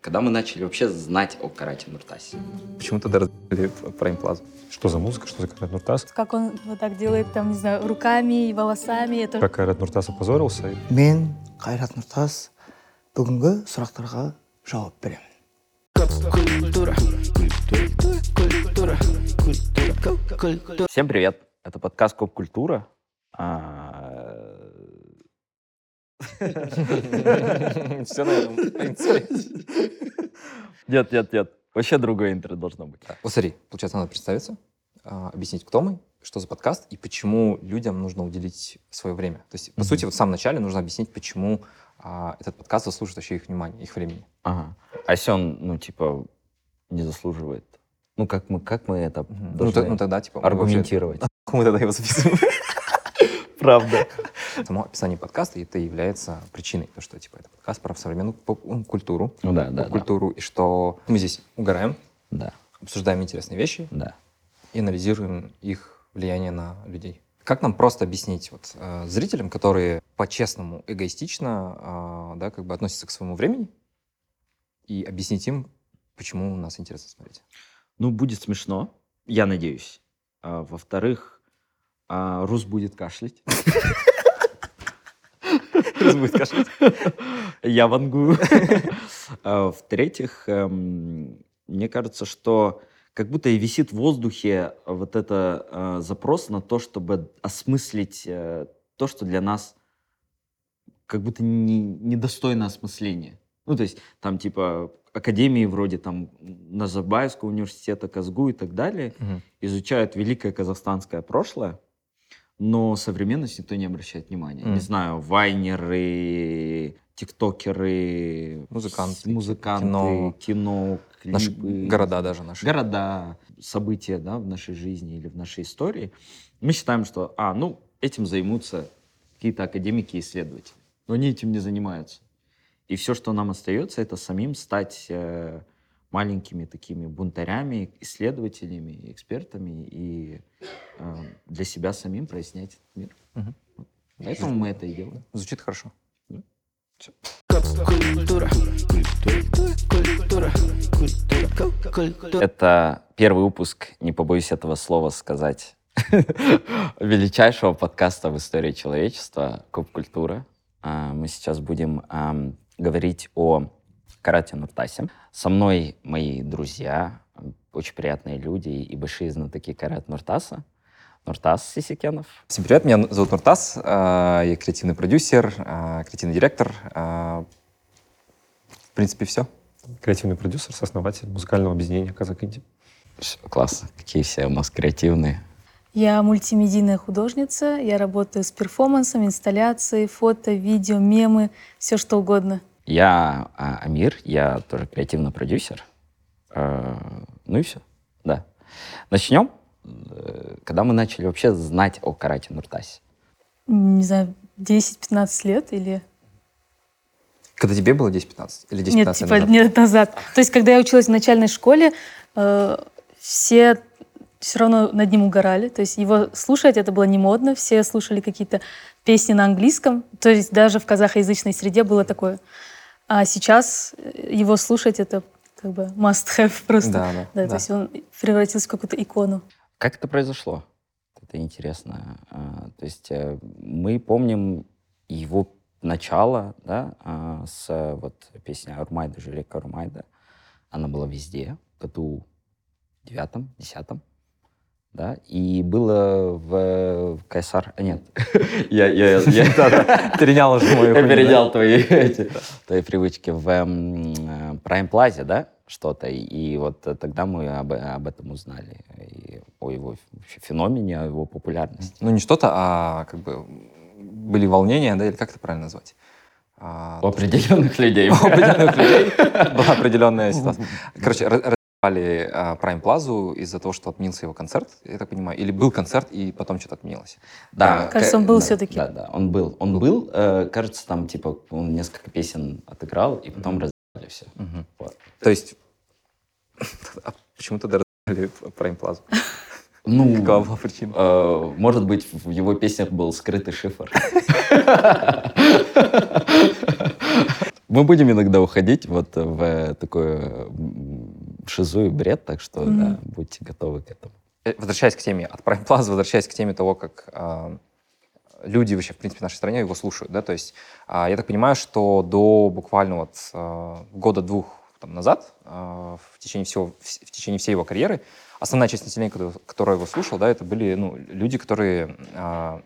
Когда мы начали вообще знать о карате Нуртасе? Почему тогда разбили Prime Plaza? Что за музыка, что за Кайрат Нуртас? Как он вот так делает, там, не знаю, руками и волосами. Это Как Кайрат Нуртас опозорился. мен қайрат нұртас бүгінгі сұрақтарға жауап беремін Всем привет! Это подкаст Коп Культура. Все на этом, в принципе. Нет, нет, нет. Вообще другое интро должно быть. Вот смотри, получается, надо представиться, а, объяснить, кто мы, что за подкаст и почему людям нужно уделить свое время. То есть, по сути, вот в самом начале нужно объяснить, почему а, этот подкаст заслужит вообще их внимания, их времени. Ага. А если он, ну, типа, не заслуживает? Ну, как мы, как мы это Ну, должны т- ну, тогда, типа, мы вообще- аргументировать? Мы тогда его записываем. Правда. Само описание подкаста это является причиной, то, что типа это подкаст про современную поп- ну, культуру, да, да, поп-культуру, и что мы здесь угораем, Да, обсуждаем интересные вещи да. и анализируем их влияние на людей. Как нам просто объяснить вот, э, зрителям, которые по-честному, эгоистично, э, да, как бы относятся к своему времени, и объяснить им, почему нас интересно смотреть? Ну, будет смешно, я надеюсь. А, во-вторых, а, Рус будет кашлять. Рус будет кашлять. Я вангую. А, В-третьих, эм, мне кажется, что как будто и висит в воздухе вот это э, запрос на то, чтобы осмыслить э, то, что для нас как будто не- недостойно осмысления. Ну, то есть там типа академии вроде там Назарбаевского университета, Казгу и так далее Мгм. изучают великое казахстанское прошлое, но современность никто не обращает внимания. Мгм. Не знаю, вайнеры, тиктокеры, Музыканты, музыканты, кино. кино, Наши клипы, города даже наши. города, события да, в нашей жизни или в нашей истории. Мы считаем, что, а, ну, этим займутся какие-то академики и исследователи. Но они этим не занимаются. И все, что нам остается, это самим стать э, маленькими такими бунтарями, исследователями, экспертами и э, для себя самим прояснять этот мир. Мгм. Поэтому мы это и делаем. Звучит хорошо. Это первый выпуск, не побоюсь этого слова сказать, величайшего подкаста в истории человечества «Коп-культура». А, Мы сейчас будем говорить о карате Нуртасе. Со мной мои друзья, очень приятные люди и большие знатоки карате Нуртаса. Нуртас Сисикенов. Всем привет, меня зовут Нуртас, э, я креативный продюсер, э, креативный директор. э, В принципе, все. Креативный продюсер, сооснователь музыкального объединения Казак Инди. Класс, какие все у нас креативные. я мультимедийная художница, я работаю с перформансом, инсталляцией, фото, видео, мемы, все что угодно. Я а, Амир, я тоже креативный продюсер. Э, Ну и все, да. Начнем. Э, Когда мы начали вообще знать о карате Нуртасе? Не знаю, 10-15 лет или... Когда тебе было 10-15? Или 10-15 Нет, типа назад? лет назад. То есть, когда я училась в начальной школе, э, все все равно над ним угорали. То есть его слушать это было не модно. Все слушали какие-то песни на английском. То есть даже в казахоязычной среде было такое. А сейчас э, его слушать это как бы must have просто. Да, да, Да, да. то есть он превратился в какую-то икону. Как это произошло? Это интересно. А, То есть э, мы помним его начало, да, а, с э, вот песни Урмайда, Жулика Урмайда. Она была везде, в году девятом, десятом. Да, и было в, в Кайсар... а, Нет, я, я, я, Перенял уже мою я перенял твои, эти, твои привычки в э, Prime Plaza, да, что-то. И вот э, тогда мы об, об этом узнали. И о его феномене, о его популярности. Ну, не что-то, а как бы были волнения, да, или как это правильно назвать? А, У определенных людей. у определенных людей была определенная ситуация. Короче, разорвали а, Prime Plaza из-за того, что отменился его концерт, я так понимаю, или был концерт, и потом что-то отменилось. Да, Кажется, он был да, всё-таки. Да, да, он был. Он был, э, кажется, там, типа, он несколько песен отыграл, и потом разобрали все. Мгм. Вот. То есть, а почему тогда разорвали Prime Plaza? Ну, Какова была причина? э, может быть, в его песнях был скрытый шифр. Мы будем иногда уходить вот в такой м, шизу и бред, так что, Мгм. да, будьте готовы к этому. Э, Возвращаясь к теме от Prime Plaza, возвращаясь к теме того, как а, люди вообще, в принципе, в нашей стране его слушают, да, то есть а, я так понимаю, что до буквально вот а, года-двух там, назад, а, в, течение всего, в, в течение всей его карьеры, основная часть населения, которая, его слушал, да, это были ну, люди, которые а,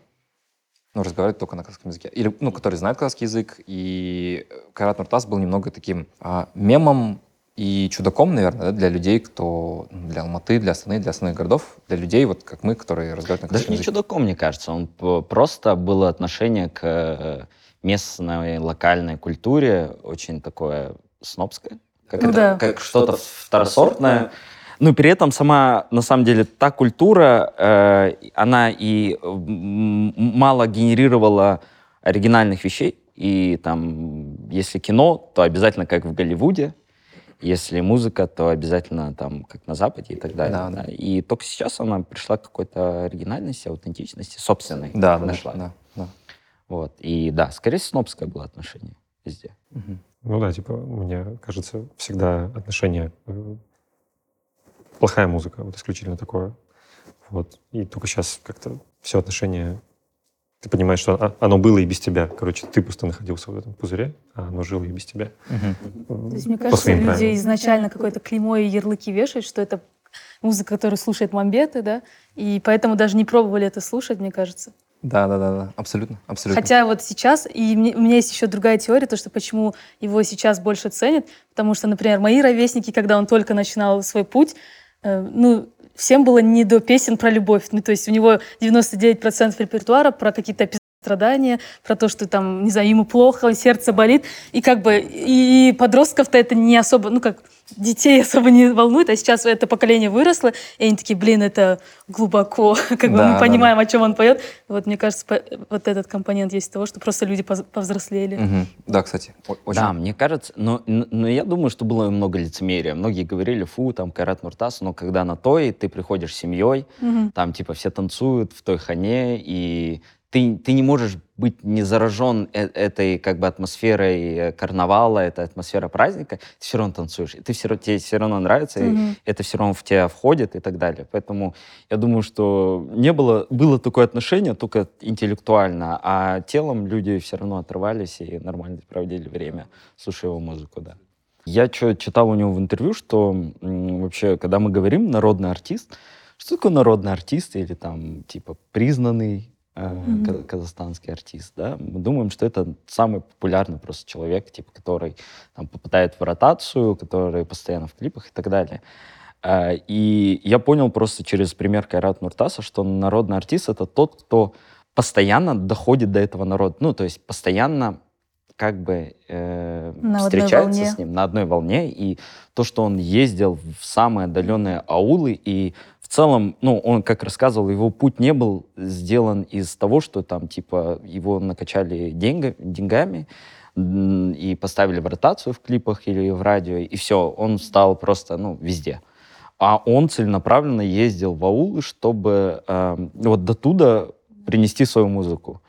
ну, разговаривают только на казахском языке, или, ну, которые знают казахский язык, и Кайрат Нуртас был немного таким а, мемом и чудаком, наверное, да, для людей, кто ну, для Алматы, для Астаны, для остальных городов, для людей, вот как мы, которые разговаривают на Даже не языке. чудаком, мне кажется. Он просто было отношение к э, местной локальной культуре очень такое снобское. Как, Ну это- да. как что-то второсортное. Ну, при этом сама, на самом деле, та культура, э, она и мало генерировала оригинальных вещей. И там, если кино, то обязательно как в Голливуде. Если музыка, то обязательно там как на Западе и так далее. Да, да. да. И только сейчас она пришла к какой-то оригинальности, аутентичности, собственной. Да, нашла. да, да. Вот. И да, скорее снобское было отношение везде. Мгм. Ну да, типа, мне кажется, всегда отношение... э, Плохая музыка, вот исключительно такое. Вот. И только сейчас как-то все отношение... Ты понимаешь, что о- оно было и без тебя. Короче, ты просто находился в этом пузыре, а оно жило и без тебя. Мгм. То есть, мне кажется, люди правилам. изначально какое-то клеймо и ярлыки вешают, что это музыка, которую слушает Мамбеты, да, и поэтому даже не пробовали это слушать, мне кажется. Да, да, да, да, абсолютно, абсолютно. Хотя вот сейчас, и мне- у меня есть еще другая теория, то, что почему его сейчас больше ценят, потому что, например, мои ровесники, когда он только начинал свой путь, э, ну, всем было не до песен про любовь. Ну, то есть у него 99% репертуара про какие-то страдания, про то, что там, не знаю, ему плохо, сердце болит. И как бы и подростков-то это не особо, ну как, детей особо не волнует, а сейчас это поколение выросло, и они такие, блин, это глубоко, как бы Да, мы да, понимаем, о чем он поет. Вот мне кажется, вот этот компонент есть того, что просто люди повзрослели. Мгм. Да, кстати, очень. Да, мне кажется, но, но я думаю, что было много лицемерия. Многие говорили, фу, там, Кайрат Нуртас, но когда на той, ты приходишь с семьей, Мгм. там, типа, все танцуют в той хане, и ты, ты не можешь быть не заражен э- этой, как бы, атмосферой э, карнавала, этой атмосфера праздника, ты все равно танцуешь, и ты все, равно- тебе все равно нравится, и Мгм. это все равно в тебя входит и так далее. Поэтому я думаю, что не было, было такое отношение только интеллектуально, а телом люди все равно отрывались и нормально проводили время, слушая его музыку, да. Я что читал у него в интервью, что м, вообще, когда мы говорим народный артист, что такое народный артист или там типа признанный э, ка- казахстанский артист, да? Мы думаем, что это самый популярный просто человек, типа, который там попадает в ротацию, который постоянно в клипах и так далее. А, И я понял просто через пример Кайрат Нуртаса, что народный артист — это тот, кто постоянно доходит до этого народа. Ну, то есть постоянно как бы э, На встречается с ним на одной волне. И то, что он ездил в самые отдаленные аулы, и целом, ну, он, как рассказывал, его путь не был сделан из того, что там, типа, его накачали деньга- деньгами, и поставили в ротацию в клипах или в радио, и все, он стал просто, ну, везде. А он целенаправленно ездил в аулы, чтобы эм, вот до туда принести свою музыку.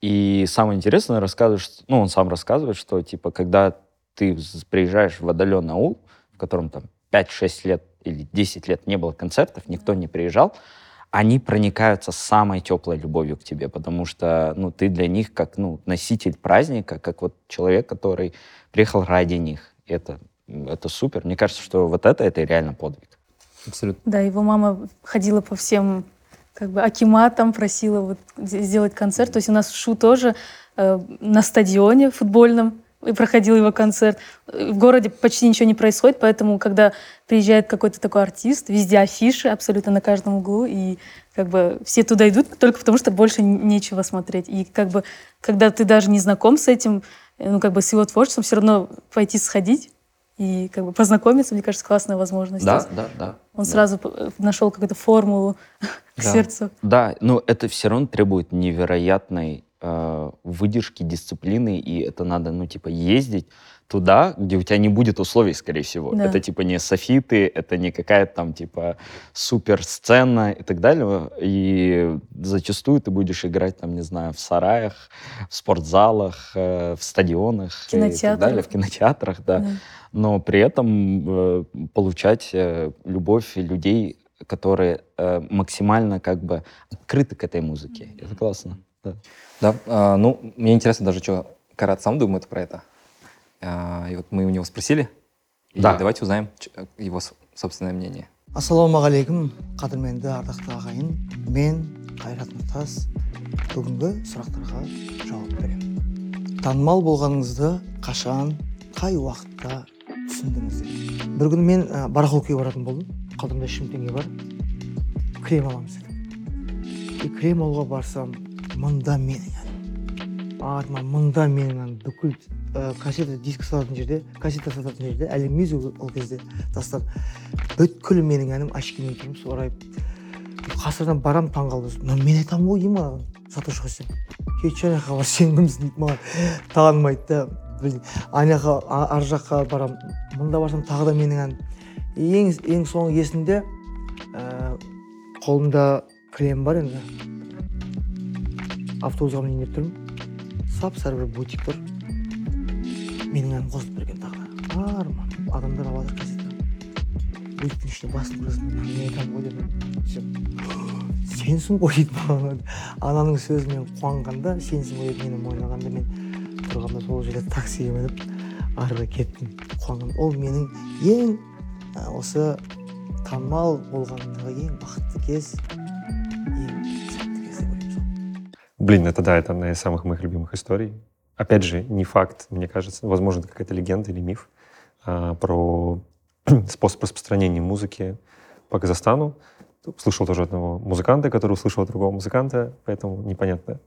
И самое интересное, рассказывает, ну, он сам рассказывает, что, типа, когда ты приезжаешь в отдаленный аул, в котором там 5-6 лет или 10 лет не было концертов, никто не приезжал, они проникаются самой теплой любовью к тебе, потому что, ну, ты для них как, ну, носитель праздника, как вот человек, который приехал ради них. И Это, это супер. Мне кажется, что вот это, это реально подвиг. Абсолютно. Да, его мама ходила по всем как бы акиматам, просила вот сделать концерт. То есть у нас в Шу тоже э, на стадионе футбольном и проходил его концерт. Э, В городе почти ничего не происходит, поэтому, когда приезжает какой-то такой артист, везде афиши абсолютно на каждом углу, и как бы все туда идут только потому, что больше нечего смотреть. И как бы, когда ты даже не знаком с этим, э, ну, как бы с его творчеством, все равно пойти сходить и как бы познакомиться, мне кажется, классная возможность. Есть да, да. он сразу п- нашел какую-то формулу к Да. сердцу. Да, но это все равно требует невероятной э, выдержки, дисциплины, и это надо, ну, типа, ездить туда, где у тебя не будет условий, скорее всего. Да. Это типа не софиты, это не какая-то там типа супер сцена и так далее. И зачастую ты будешь играть там, не знаю, в сараях, в спортзалах, э, в стадионах и так далее, в кинотеатрах, да. Да. Но при этом э, получать э, любовь людей, которые э, максимально как бы открыты к этой музыке. Это классно. Да. Да, а, ну, мне интересно даже, что Карат сам думает про это. А, и вот мы у него спросили. И Да. давайте узнаем его собственное мнение. ассалаумағалейкум қадірменді ардақты ағайын мен қайрат нұртас бүгінгі сұрақтарға жауап беремін танымал болғаныңызды қашан қай уақытта түсіндіңіздер бір күні мен ә, барахолкіге баратын болдым қалтамда үш мың теңге бар крем аламыз дедім и крем алуға барсам мында менің артыма мында менің бүкіл ә, кассета диск сататын жерде кассета сататын жерде әлем мюзик ол кезде тастап бүткіл менің әнім очкимен тұрмын сорайып қасырдан барам мына мен айтамын ғой деймін маған сатушы қыз кет ана жаққа бар сен кімсің дейді маған танымайды да ана жаққа ар жаққа барамын мында барсам тағы да менің әнім ең ең соңғы есімде ә, қолымда крем бар енді. Автобусқа мінейін деп тұрмын. Сап сары бір бутик бар. Менің әнім қосылып тұр екен тағы. Да арман адамдар алып жатыр бутиктің ішіне басып кіресің мен айтамын ғой деп сенсің ғой дейді маған ананың сөзімен қуанғанда сенсің ғой деп мені мойындағанда мен тұрғанда сол жерде таксиге мініп ары қарай кеттім қуанған ол менің ең осы танымал болғанымдағы ең бақытты кез. Блин, это да, это одна из самых моих любимых историй. Опять же, не факт, мне кажется. Возможно, это какая-то легенда или миф а, про способ распространения музыки по Казахстану. Слышал тоже одного музыканта, который услышал от другого музыканта, поэтому непонятно,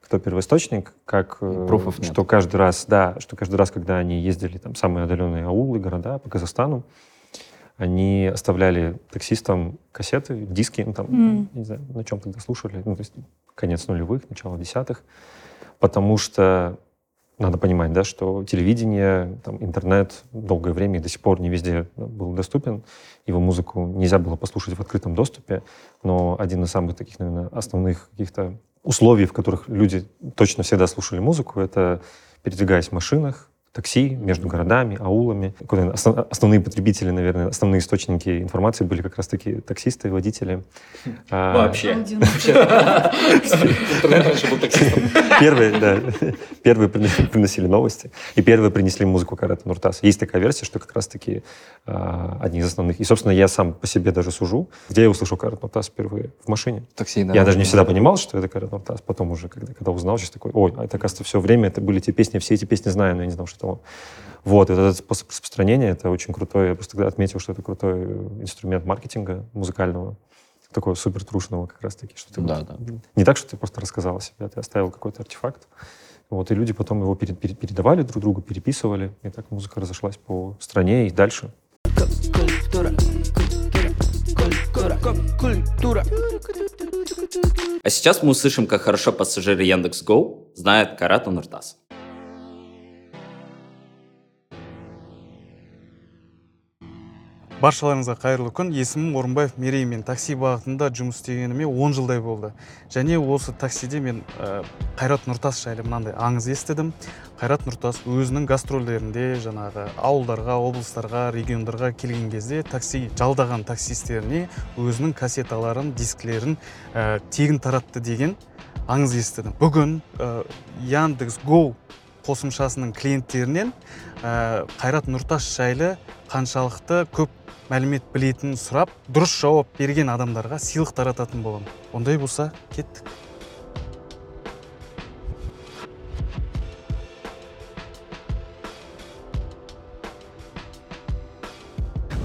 кто первоисточник, как э, Пруфов нет. что каждый раз, да, что каждый раз, когда они ездили там самые отдаленные аулы, города по Казахстану, они оставляли таксистам кассеты, диски, ну, там, М. не знаю, на чем тогда слушали, ну, то есть конец нулевых, начало десятых, потому что надо понимать, да, что телевидение, там, интернет долгое время и до сих пор не везде был доступен. Его музыку нельзя было послушать в открытом доступе, но один из самых таких, наверное, основных каких-то условий, в которых люди точно всегда слушали музыку, это передвигаясь в машинах, такси между городами, аулами. Основные потребители, наверное, основные источники информации были как раз-таки таксисты, водители. А, Вообще. Интернет раньше был таксистом. Первые, да, первые приносили, новости, и первые принесли музыку Карата Нуртаса. Есть такая версия, что как раз-таки а, одни из основных. И, собственно, я сам по себе даже сужу, где я услышал Карат Нуртас впервые? В машине. Такси, да. я даже не всегда понимал, что это Карат Нуртас. Потом уже, когда, когда узнал, сейчас такой, ой, а это, оказывается, все время это были те песни, все эти песни знаю, но я не знал, что это он. Вот, и этот способ распространения, это очень крутой. Я просто тогда отметил, что это крутой инструмент маркетинга музыкального, такого супер трушного как раз-таки, что ты Да, вот да. не так, что ты просто рассказал о себе, ты оставил какой-то артефакт. Вот, и люди потом его пере- пере- передавали друг другу, переписывали, и так музыка разошлась по стране и дальше. А сейчас мы услышим, как хорошо пассажиры Яндекс.Го знают Карата Нуртас. Баршаларыңызға қайырлы күн. Есімім орынбаев мерей мен такси бағытында жұмыс істегеніме 10 жылдай болды. Және осы таксиде мен ә, қайрат нұртас жайлы мынандай аңыз естідім. Қайрат нұртас өзінің гастрольдерінде жаңағы ауылдарға облыстарға региондарға келген кезде такси жалдаған таксистеріне өзінің кассеталарын дисклерін ә, тегін таратты деген аңыз естідім. Бүгін ә, яндекс гоу қосымшасының клиенттерінен ә, қайрат нұртас жайлы қаншалықты көп мәлімет білетінін сұрап дұрыс жауап берген адамдарға сыйлық тарататын боламын. Ондай болса кеттік.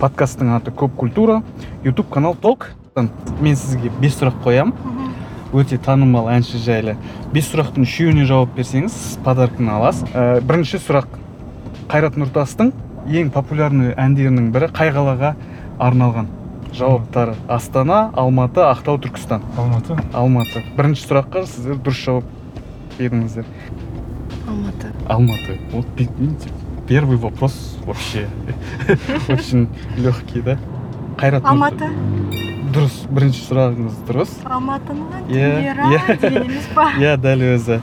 Подкасттың аты көп культура ютуб канал ток мен сізге бес сұрақ қоямын өте танымал әнші жайлы. Бес сұрақтың үшеуіне жауап берсеңіз сіз подарканы аласыз. Ә, бірінші сұрақ. Қайрат нұртастың ең популярный әндерінің бірі қай қалаға арналған. Жауаптары астана алматы ақтау түркістан. Алматы. Алматы. Бірінші сұраққа сіздер дұрыс жауап бердіңіздер Алматы. алматы. Вот бе- первый вопрос вообще. Очень легкий да? Қайрат алматы. Дұрыс бірінші сұрағыңыз дұрыс. Алматының түндері иә. деген емес па иә дәл өзі.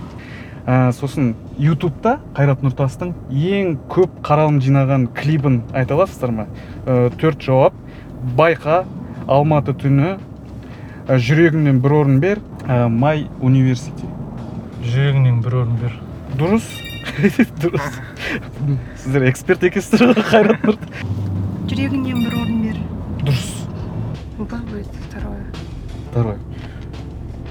Ә, сосын ютубта қайрат нұртастың ең көп қаралым жинаған клибін айта аласыздар ма? Ә, төрт жауап. Байқа алматы түні. Ә, жүрегіңнен бір орын бер. Ә, май университи. Жүрегіңнен бір орын бер. Дұрыс. Дұрыс. Сіздер эксперт екенсіздер ғой қайрат нұрт. Жүрегіңнен бір орын бер. Дұрыс. Б будет второе. второй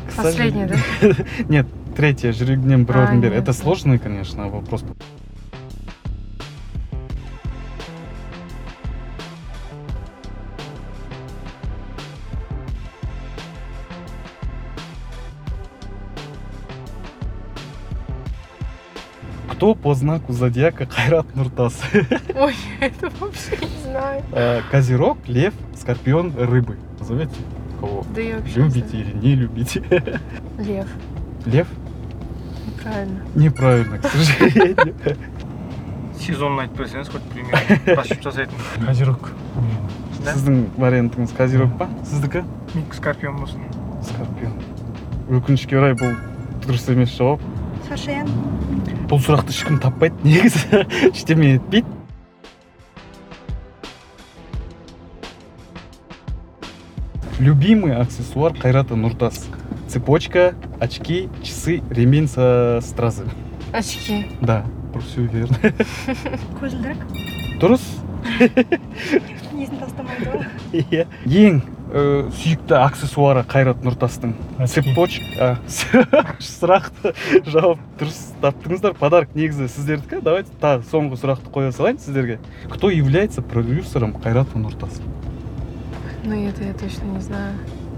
К Последнее, да? Нет, третье, жүрегіңнен бір А, Это сложный, конечно, вопрос. Кто по знаку зодиака Кайрат Нуртас? Ой, это вообще не знаю. Э, Козерог, Лев, Скорпион, Рыбы. Назовите кого? Да я вообще не Любите знаю. или не любите? Лев. Лев? Правильно. Неправильно, к сожалению. сезонын айтып берсеңіз хоть примерно басып жасайтын Козерог. Да? Сіздің вариантыңыз Козерог па? Сіздікі? менікі скорпион болсын Скорпион. Өкінішке орай бұл дұрыс емес жауап. сашен Бұл сұрақты ешкім таппайды негізі. Ештеме етпейді. Любимый аксессуар Кайрата Нуртас. Цепочка, очки, часы, ремень со стразами. Очки. Да, все верно. көзілдірік Дұрыс. есін тастамайды ғой Иә. Ең э, сүйікті аксессуары Қайрат Нұртастың. Цепочка. Сұрақты жауап дұрыс таптыңыздар. Подарок негізі сіздердікі. Давайте тағы соңғы сұрақты қоя салайын сіздерге. Кто является продюсером Қайрата Нұртас? Ну, это я точно не знаю.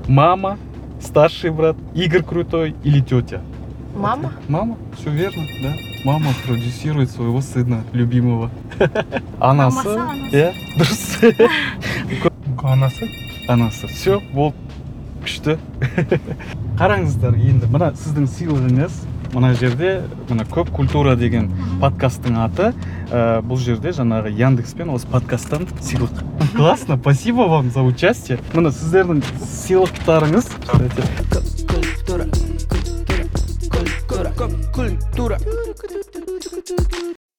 Мама, старший брат, Игорь Крутой или тетя? Мама? Мама, все верно, да. Мама продюсирует своего сына любимого. Анасы. Мамасы, анасы. Иә, дұрыс. анасы анасы все болды күшті қараңыздар енді мына сіздің сыйлығыңыз мына жерде мына көп культура деген подкасттың аты Ә, бұл жерде жаңағы яндекспен осы подкасттан сыйлық классно спасибо вам за участие міне сіздердің сыйлықтарыңыз Кстати,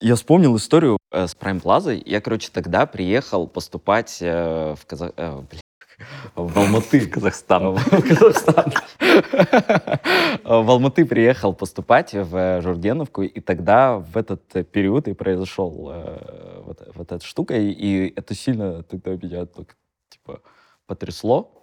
Я вспомнил историю э, с Prime Plaza. Я, короче, тогда приехал поступать э, в Казах... э, блин, в Алматы, Казахстан. В Казахстан. В Алматы приехал поступать в Жургеновку, и тогда в этот период и произошел э, вот, вот эта штука, и, и это сильно тогда меня так, типа потрясло.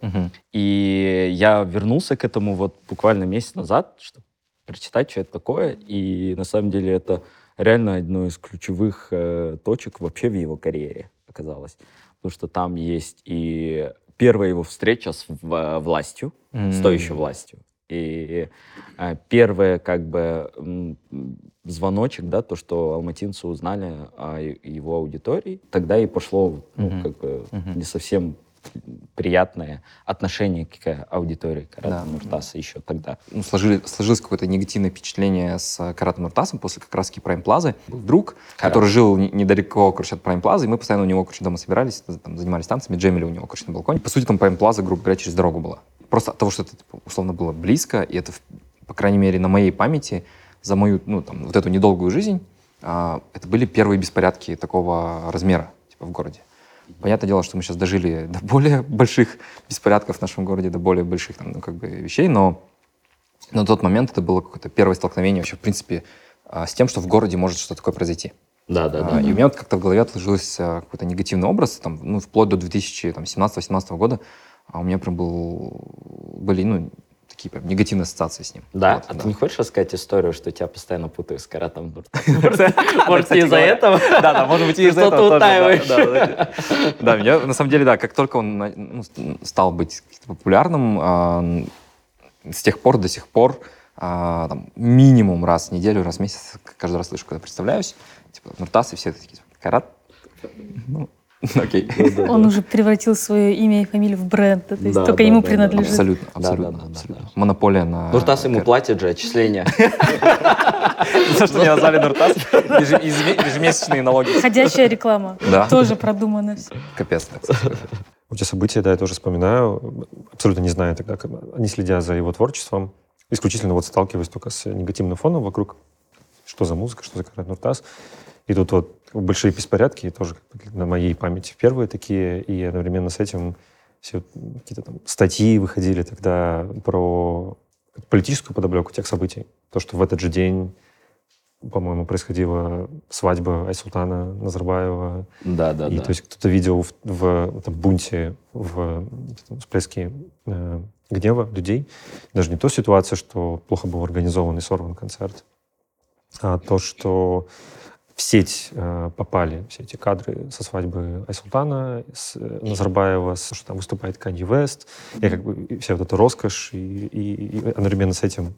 И я вернулся к этому вот буквально месяц назад, чтобы прочитать, что это такое. И на самом деле это реально одно из ключевых э, точек вообще в его карьере оказалось. Потому что там есть и первая его встреча с в- властью, с той еще властью. И э, первое, как бы, звоночек, да, то, что алматинцы узнали о его аудитории, тогда и пошло, ну, Мгм. как бы, Мгм. не совсем приятное отношение к аудитории Карата Да. Нуртаса еще тогда. ну, сложили, сложилось какое-то негативное впечатление с Каратом Нуртасом после как раз-таки Прайм Плазы. Был друг, Карат. который жил не- недалеко, короче, от Прайм Плазы, и мы постоянно у него, короче, дома собирались, там, занимались танцами, джемили у него, короче, на балконе. По сути, там Прайм Плаза, грубо говоря, через дорогу была. Просто от того, что это, типа, условно, было близко, и это, по крайней мере, на моей памяти, за мою, ну, там, вот эту недолгую жизнь, а, это были первые беспорядки такого размера, типа, в городе. Понятное дело, что мы сейчас дожили до более больших беспорядков в нашем городе, до более больших там, ну, как бы, вещей, но на тот момент это было какое-то первое столкновение вообще, в принципе, а, с тем, что в городе может что-то такое произойти. Да, да, А, И у меня вот как-то в голове отложился какой-то негативный образ, там, ну, вплоть до 2017-2018 года, а у меня прям был, были, ну, такие прям негативные ассоциации с ним. Да? Вот, а ты не хочешь рассказать историю, что тебя постоянно путают с Каратом? Может, из-за этого? Да, да, может быть, из-за этого тоже, да, да, да, да. Да, меня, на самом деле, да, как только он ну, стал быть популярным, а, с тех пор до сих пор а, там, минимум раз в неделю, раз в месяц, каждый раз слышу, когда представляюсь, типа, Нуртас, и все такие, Карат, ну, Окей. Он уже превратил свое имя и фамилию в бренд, да, то есть Да, только да, ему да, принадлежит. Абсолютно, Да, да, абсолютно, да, да, абсолютно. да. Монополия на... Нуртас ему платит же отчисления. За что меня назвали Нуртас? Ежем- ежеме- Ежемесячные налоги. Ходящая реклама. Да. Тоже продумано все. Капец. да, кстати. Вот те события, да, я тоже вспоминаю, абсолютно не зная тогда, как- не следя за его творчеством, исключительно вот сталкиваясь только с негативным фоном вокруг, что за музыка, что за Карат Нуртас. И тут вот большие беспорядки, тоже на моей памяти первые такие, и одновременно с этим все какие-то там статьи выходили тогда про политическую подоплеку тех событий. То, что в этот же день, по-моему, происходила свадьба Айсултана Назарбаева, Да, да, и да. то есть кто-то видел в, в этом бунте, в этом всплеске э, гнева людей, даже не то ситуация, что плохо был организован и сорван концерт, а то, что в сеть э, попали все эти кадры со свадьбы Айсултана, с, э, Назарбаева, с, что там выступает Канье Вест, и как бы вся вот эта роскошь, и, и- и одновременно с этим...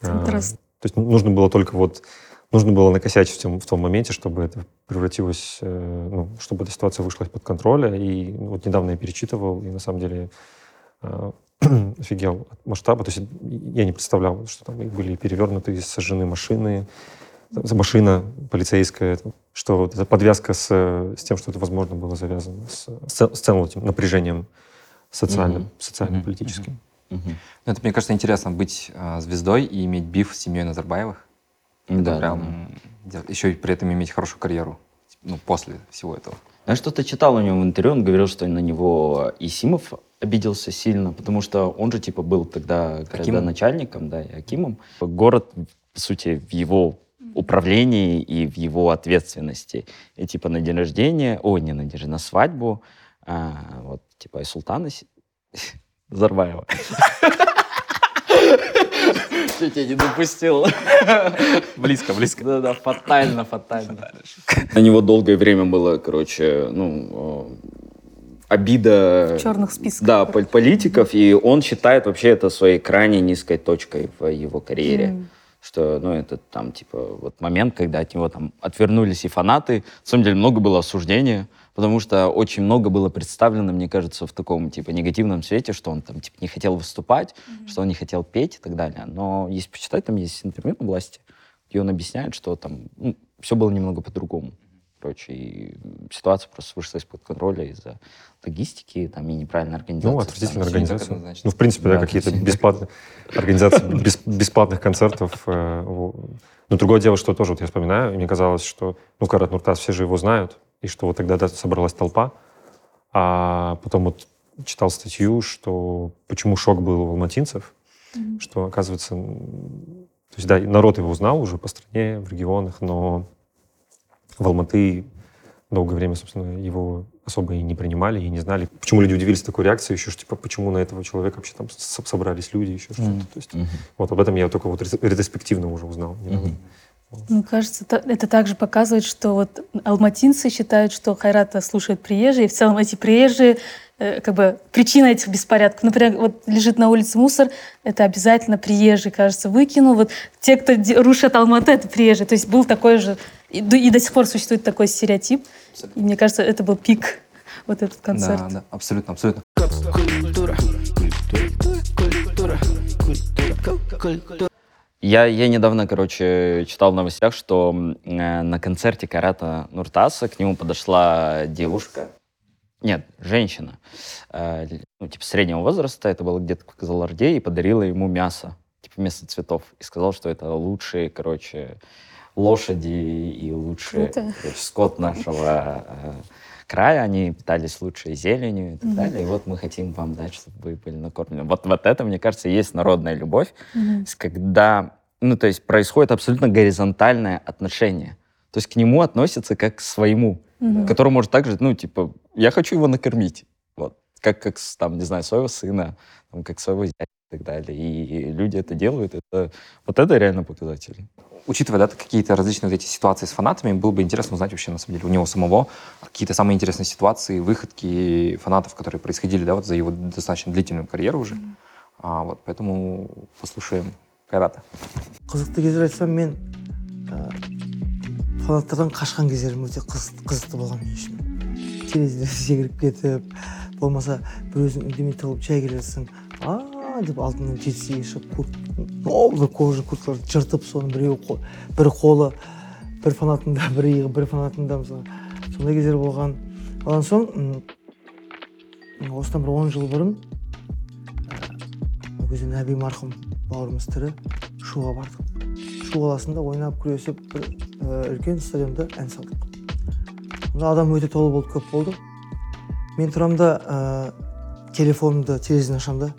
э, Контраст. то есть нужно было только вот нужно было накосячить в том, в том моменте, чтобы это превратилось, э, ну, чтобы эта ситуация вышла из-под контроля. И ну, вот недавно я перечитывал, и на самом деле э, офигел от масштаба. То есть я не представлял, что там были перевернуты, сожжены машины, машина полицейская, что вот эта подвязка с, с тем, что это, возможно, было завязано с, с, цел- с целым этим напряжением социальным, Мгм. социально-политическим. Мгм. Ну, Это, мне кажется, интересно быть а, звездой и иметь биф с семьей Назарбаевых. Это Да, да, прям еще и при этом иметь хорошую карьеру. Ну, после всего этого. Я что-то читал у него в интервью, он говорил, что на него Исимов обиделся сильно, потому что он же типа был тогда Акимом. начальником, да, и Акимом. Город, по сути, в его управлении и в его ответственности. И типа на день рождения, ой, не на день рождения, на свадьбу, а, вот типа и султана Зарбаева. Чуть я не допустил. Близко, близко. Да-да, фатально, фатально. На него долгое время было, короче, ну, обида... В черных списках. Да, пол- политиков, и он считает вообще это своей крайне низкой точкой в его карьере. Что, ну, это там, типа, вот момент, когда от него там отвернулись и фанаты. На самом деле много было осуждения, потому что очень много было представлено, мне кажется, в таком, типа, негативном свете, что он там, типа, не хотел выступать, что он не хотел петь и так далее. Но если почитать, там есть интервью на власти, где он объясняет, что там все было немного по-другому. Короче, и ситуация просто вышла из-под контроля из-за логистики там, и неправильной организации. Ну, отвратительная организация. Ну, в принципе, да, Да, какие-то бесплатные организации бес- бесплатных концертов. э, Но другое дело, что тоже вот я вспоминаю, и мне казалось, что, ну, Карат Нуртас, все же его знают, и что вот тогда да, собралась толпа, а потом вот читал статью, что почему шок был у алматинцев, что, оказывается, то есть, да, народ его узнал уже по стране, в регионах, но в Алматы долгое время, собственно, его особо и не принимали, и не знали. Почему люди удивились такой реакцией, еще, что, типа, почему на этого человека вообще там собрались люди, еще что-то. Мгм. То есть, Мгм. вот об этом я только вот ретроспективно уже узнал. Мне кажется, это также показывает, что вот алматинцы считают, что Хайрата слушают приезжие, и в целом эти приезжие э, как бы причина этих беспорядков. Например, вот лежит на улице мусор, это обязательно приезжий, кажется, выкинул. Вот те, кто рушат Алматы, это приезжие. То есть был такой же, и, до- и до сих пор существует такой стереотип. И мне кажется, это был пик вот этот концерт. Да, да, абсолютно, абсолютно. Я, я недавно, короче, читал в новостях, что э, на концерте Карата Нуртаса к нему подошла девушка. Нет, женщина. э, ну, типа, среднего возраста. Это было где-то в Казаларде. И подарила ему мясо. Типа, вместо цветов. И сказал, что это лучшие, короче, лошади и лучший Круто. короче, скот нашего э, края. Они питались лучшей зеленью и так Мгм. далее. И вот мы хотим вам дать, чтобы вы были накормлены. Вот, вот это, мне кажется, есть народная любовь есть, когда, ну, то есть происходит абсолютно горизонтальное отношение. То есть к нему относятся как к своему, Мгм. который может также, ну, типа, я хочу его накормить, вот, как, как там, не знаю, своего сына, там, как своего зятя так далее. И люди это делают, это, вот это реально показатель. Учитывая да, какие-то различные вот эти ситуации с фанатами, было бы интересно узнать вообще, на самом деле, у него самого какие-то самые интересные ситуации, выходки фанатов, которые происходили да, вот за его достаточно длительную карьеру уже. А, вот, поэтому послушаем Кайрата. қызықты кездер айтсам мен ә, фанаттардан қашқан кездерім өте қызықты, қызықты болған мен үшін терезеден секіріп кетіп болмаса біреусін үндемей тығылып шай келе жатсаң а Деп жетісіге шығып курт- новый кожа курткаларды жыртып соны біреу қо- бір қолы бір фанатында бір иығы бір фанатында мысалы сондай кездер болған одан соң осыдан бір он жыл бұрын ол кезде нәби марқұм бауырымыз тірі шуға бардық шу қаласында ойнап күресіп бір үлкен стадионда ән салдық онда адам өте толы болды көп болды мен тұрамын да ә, телефонымды терезеден ашамын да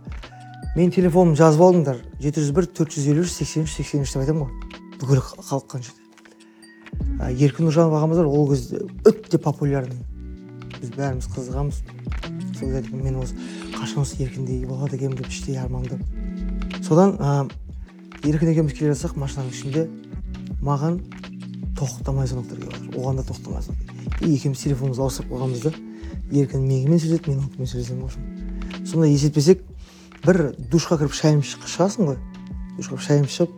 мен телефонымды жазып алыңдар жеті жүз бір төрт жүз елу үш сексен үш сексен үш деп айтамын ғой. Бүкіл халық қанша еркін нұржанов ағамыз бар ол кезде өте популярный. Біз бәріміз қызығамыз. Сол кезде мен осы қашан осы еркіндей болады екенмін деп іштей армандап содан ә, еркін екеуміз келе жатсақ машинаның ішінде маған тоқтамай звоноктар келіп жатыр оған да тоқтамай звонок и екеуміз телефонымызды ауыстырып қойғанбыз да еркін менімен сөйлеседі мен оныкімен сөйлесемін в общем сонда есептесек бір душқа кіріп шайым ш- шығасың ғой душқа кіріп шайым ішіп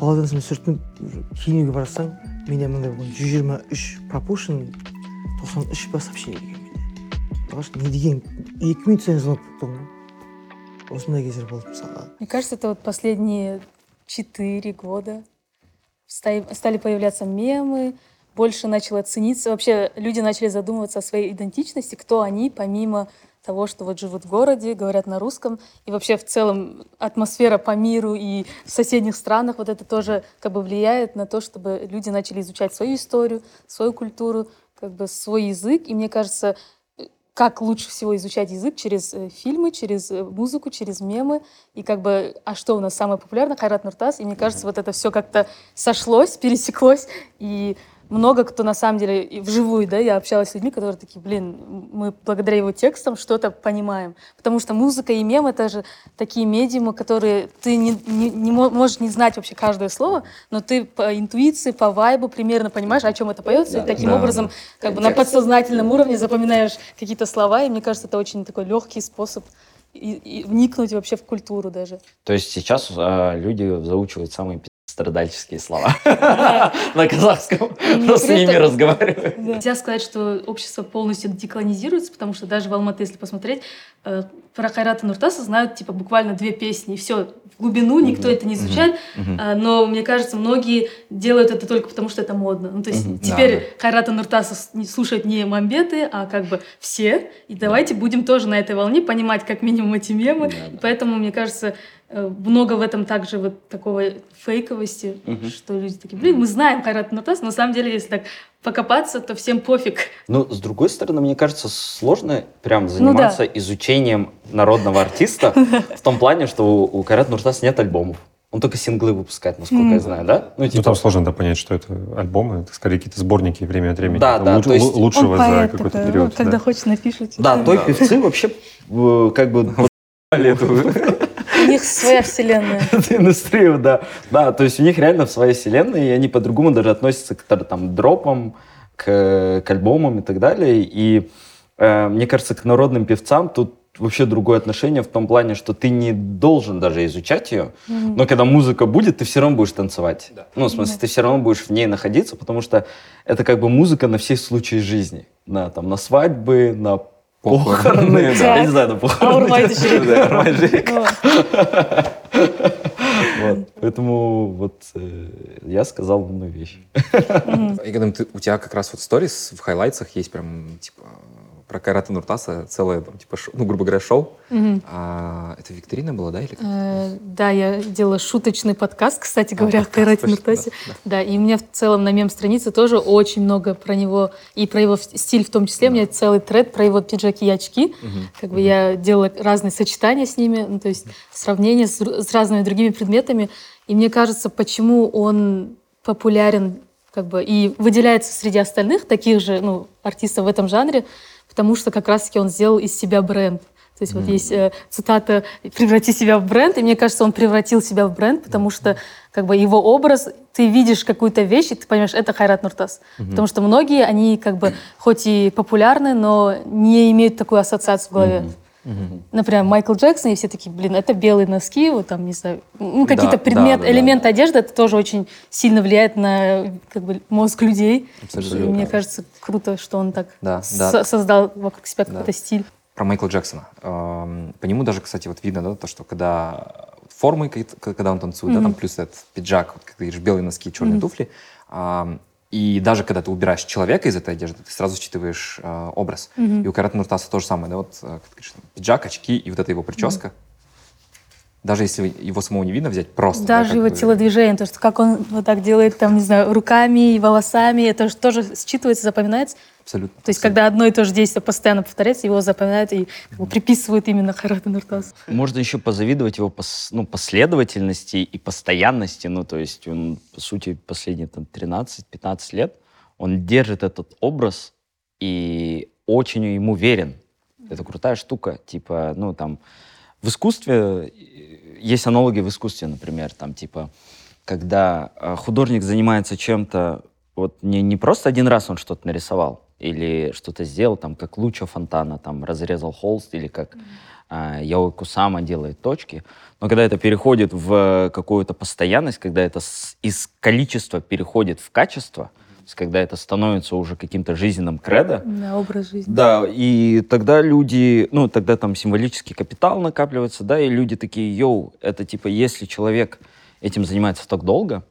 полотенцемен сүртініп киінуге бара жатсаң менде мынандай болған жүз жиырма үш пропушен тоқсан үш па сообщение келген менде алғаш не деген екі минут сайын звонок болып тұрмын ғой осындай кездер болды мысалға Мне кажется, это вот последние четыре года стали, стали появляться мемы, больше начало цениться. Вообще люди начали задумываться о своей идентичности, кто они, помимо того, что вот живут в городе, говорят на русском. И вообще в целом атмосфера по миру и в соседних странах, вот это тоже как бы влияет на то, чтобы люди начали изучать свою историю, свою культуру, как бы свой язык. И мне кажется, как лучше всего изучать язык через э, фильмы, через э, музыку, через мемы. И как бы, а что у нас самое популярное? Хайрат Нуртас. И мне кажется, вот это все как-то сошлось, пересеклось. И много кто на самом деле и вживую, да, я общалась с людьми, которые такие, блин, мы благодаря его текстам что-то понимаем. Потому что музыка и мем — это же такие медиумы, которые ты не, не, не мо- можешь не знать вообще каждое слово, но ты по интуиции, по вайбу примерно понимаешь, о чем это поется, и таким Да, образом как бы на подсознательном уровне запоминаешь какие-то слова, и мне кажется, это очень такой легкий способ и, и вникнуть вообще в культуру даже. То есть сейчас а, люди заучивают самые страдальческие слова на казахском, но с ними просто- разговаривают. Нельзя сказать, что общество полностью деколонизируется, потому что даже в Алматы, если посмотреть, э, про Хайрата Нуртаса знают типа буквально две песни, и все, в глубину никто это не изучает. А, но мне кажется, многие делают это только потому, что это модно. Ну, то есть теперь Хайрата Нуртаса слушают не мамбеты, а как бы все. И давайте будем тоже на этой волне понимать как минимум эти мемы. Поэтому, мне кажется, много в этом также вот такого фейковости, Мгм. что люди такие, блин, мы знаем Хайрата Нуртаса, но на самом деле, если так покопаться, то всем пофиг. Но с другой стороны, мне кажется, сложно прям Ну да. заниматься изучением народного артиста в том плане, что у, у Карат Нуртас нет альбомов. Он только синглы выпускает, насколько я Мгм. знаю, да? Ну, типа, там сложно да, понять, что это альбомы, это скорее какие-то сборники время от времени. Да, Там да, луч- то есть лу- лучшего Он за поэт какой-то такой, период. ну, когда да. хочешь напишут. Да, той певцы вообще э, как бы У них своя вселенная. эту индустрию, да. Да, то есть у них реально в своей вселенной, и они по-другому даже относятся к там дропам, к, к альбомам и так далее. И э, мне кажется, к народным певцам тут вообще другое отношение в том плане, что ты не должен даже изучать ее, Мгм. но когда музыка будет, ты все равно будешь танцевать. Ну, в смысле, Да. ты все равно будешь в ней находиться, потому что это как бы музыка на все случаи жизни. На, там, на свадьбы, на Похороны, похороны, да. я не знаю, на похороны. Аурмайды жүрек. Вот. Поэтому вот э, я сказал умную вещь. Я думаю, ты- у тебя как раз вот сторис в хайлайтсах есть прям, типа, про Кайрата Нуртаса целое, там, типа, шоу- ну, грубо говоря, шоу. Мгм. А, это викторина была, да? Или? Э, Да, я делала шуточный подкаст, кстати А, говоря, о подкаст, Кайрате точно, Нуртасе. да, да. Да, и у меня в целом на мем-странице тоже очень много про него, и про его стиль в том числе. У меня целый тред про его пиджаки и очки. Мгм. Как бы я делала разные сочетания с ними, ну, то есть сравнение с, с разными другими предметами. И мне кажется, почему он популярен как бы, и выделяется среди остальных таких же ну, артистов в этом жанре, потому что как раз-таки он сделал из себя бренд. То есть вот есть э, цитата «преврати себя в бренд», и мне кажется, он превратил себя в бренд, потому что как бы его образ, ты видишь какую-то вещь, и ты понимаешь, это Хайрат Нуртас. Потому что многие, они как бы хоть и популярны, но не имеют такую ассоциацию в голове. Например, Майкл Джексон, и все такие, блин, это белые носки, вот там, не знаю, ну, Да, какие-то да, предметы, да, да. элемент одежды, это тоже очень сильно влияет на как бы, мозг людей. Абсолютно. И мне кажется, круто, что он так Да, да. создал вокруг себя Да. какой-то стиль. Про Майкла Джексона. Эм, По нему даже, кстати, вот видно, да, то, что когда формы, когда он танцует, да, там плюс этот пиджак, вот, как ты говоришь, белые носки, черные Мгм. туфли. И даже когда ты убираешь человека из этой одежды, ты сразу считываешь э, образ. Мгм. И у Карата Нуртаса то же самое, да, вот, э, как ты говоришь, пиджак, очки и вот эта его прическа. Даже если его самого не видно взять, просто. да, Даже как его бы- телодвижение, то, что как он вот так делает, там, не знаю, руками и волосами, это же тоже считывается, запоминается. Абсолютно. То есть, когда одно и то же действие постоянно повторяется, его запоминают и как бы, приписывают именно Харату Нуртасу. Можно еще позавидовать его пос- ну, последовательности и постоянности. Ну, то есть он, по сути, последние там, 13-15 лет, он держит этот образ и очень ему верен. Это крутая штука. Типа, ну, там, в искусстве, э, есть аналоги в искусстве, например, там, типа, когда э, художник занимается чем-то, вот не, не просто один раз он что-то нарисовал или что-то сделал, там, как Луча Фонтана, там, разрезал холст, или как а, Яо Кусама делает точки, но когда это переходит в какую-то постоянность, когда это с- из количества переходит в качество, то есть когда это становится уже каким-то жизненным кредо, На образ жизни. да, и тогда люди, ну, тогда там символический капитал накапливается, да, и люди такие, йоу, это типа, если человек этим занимается так долго,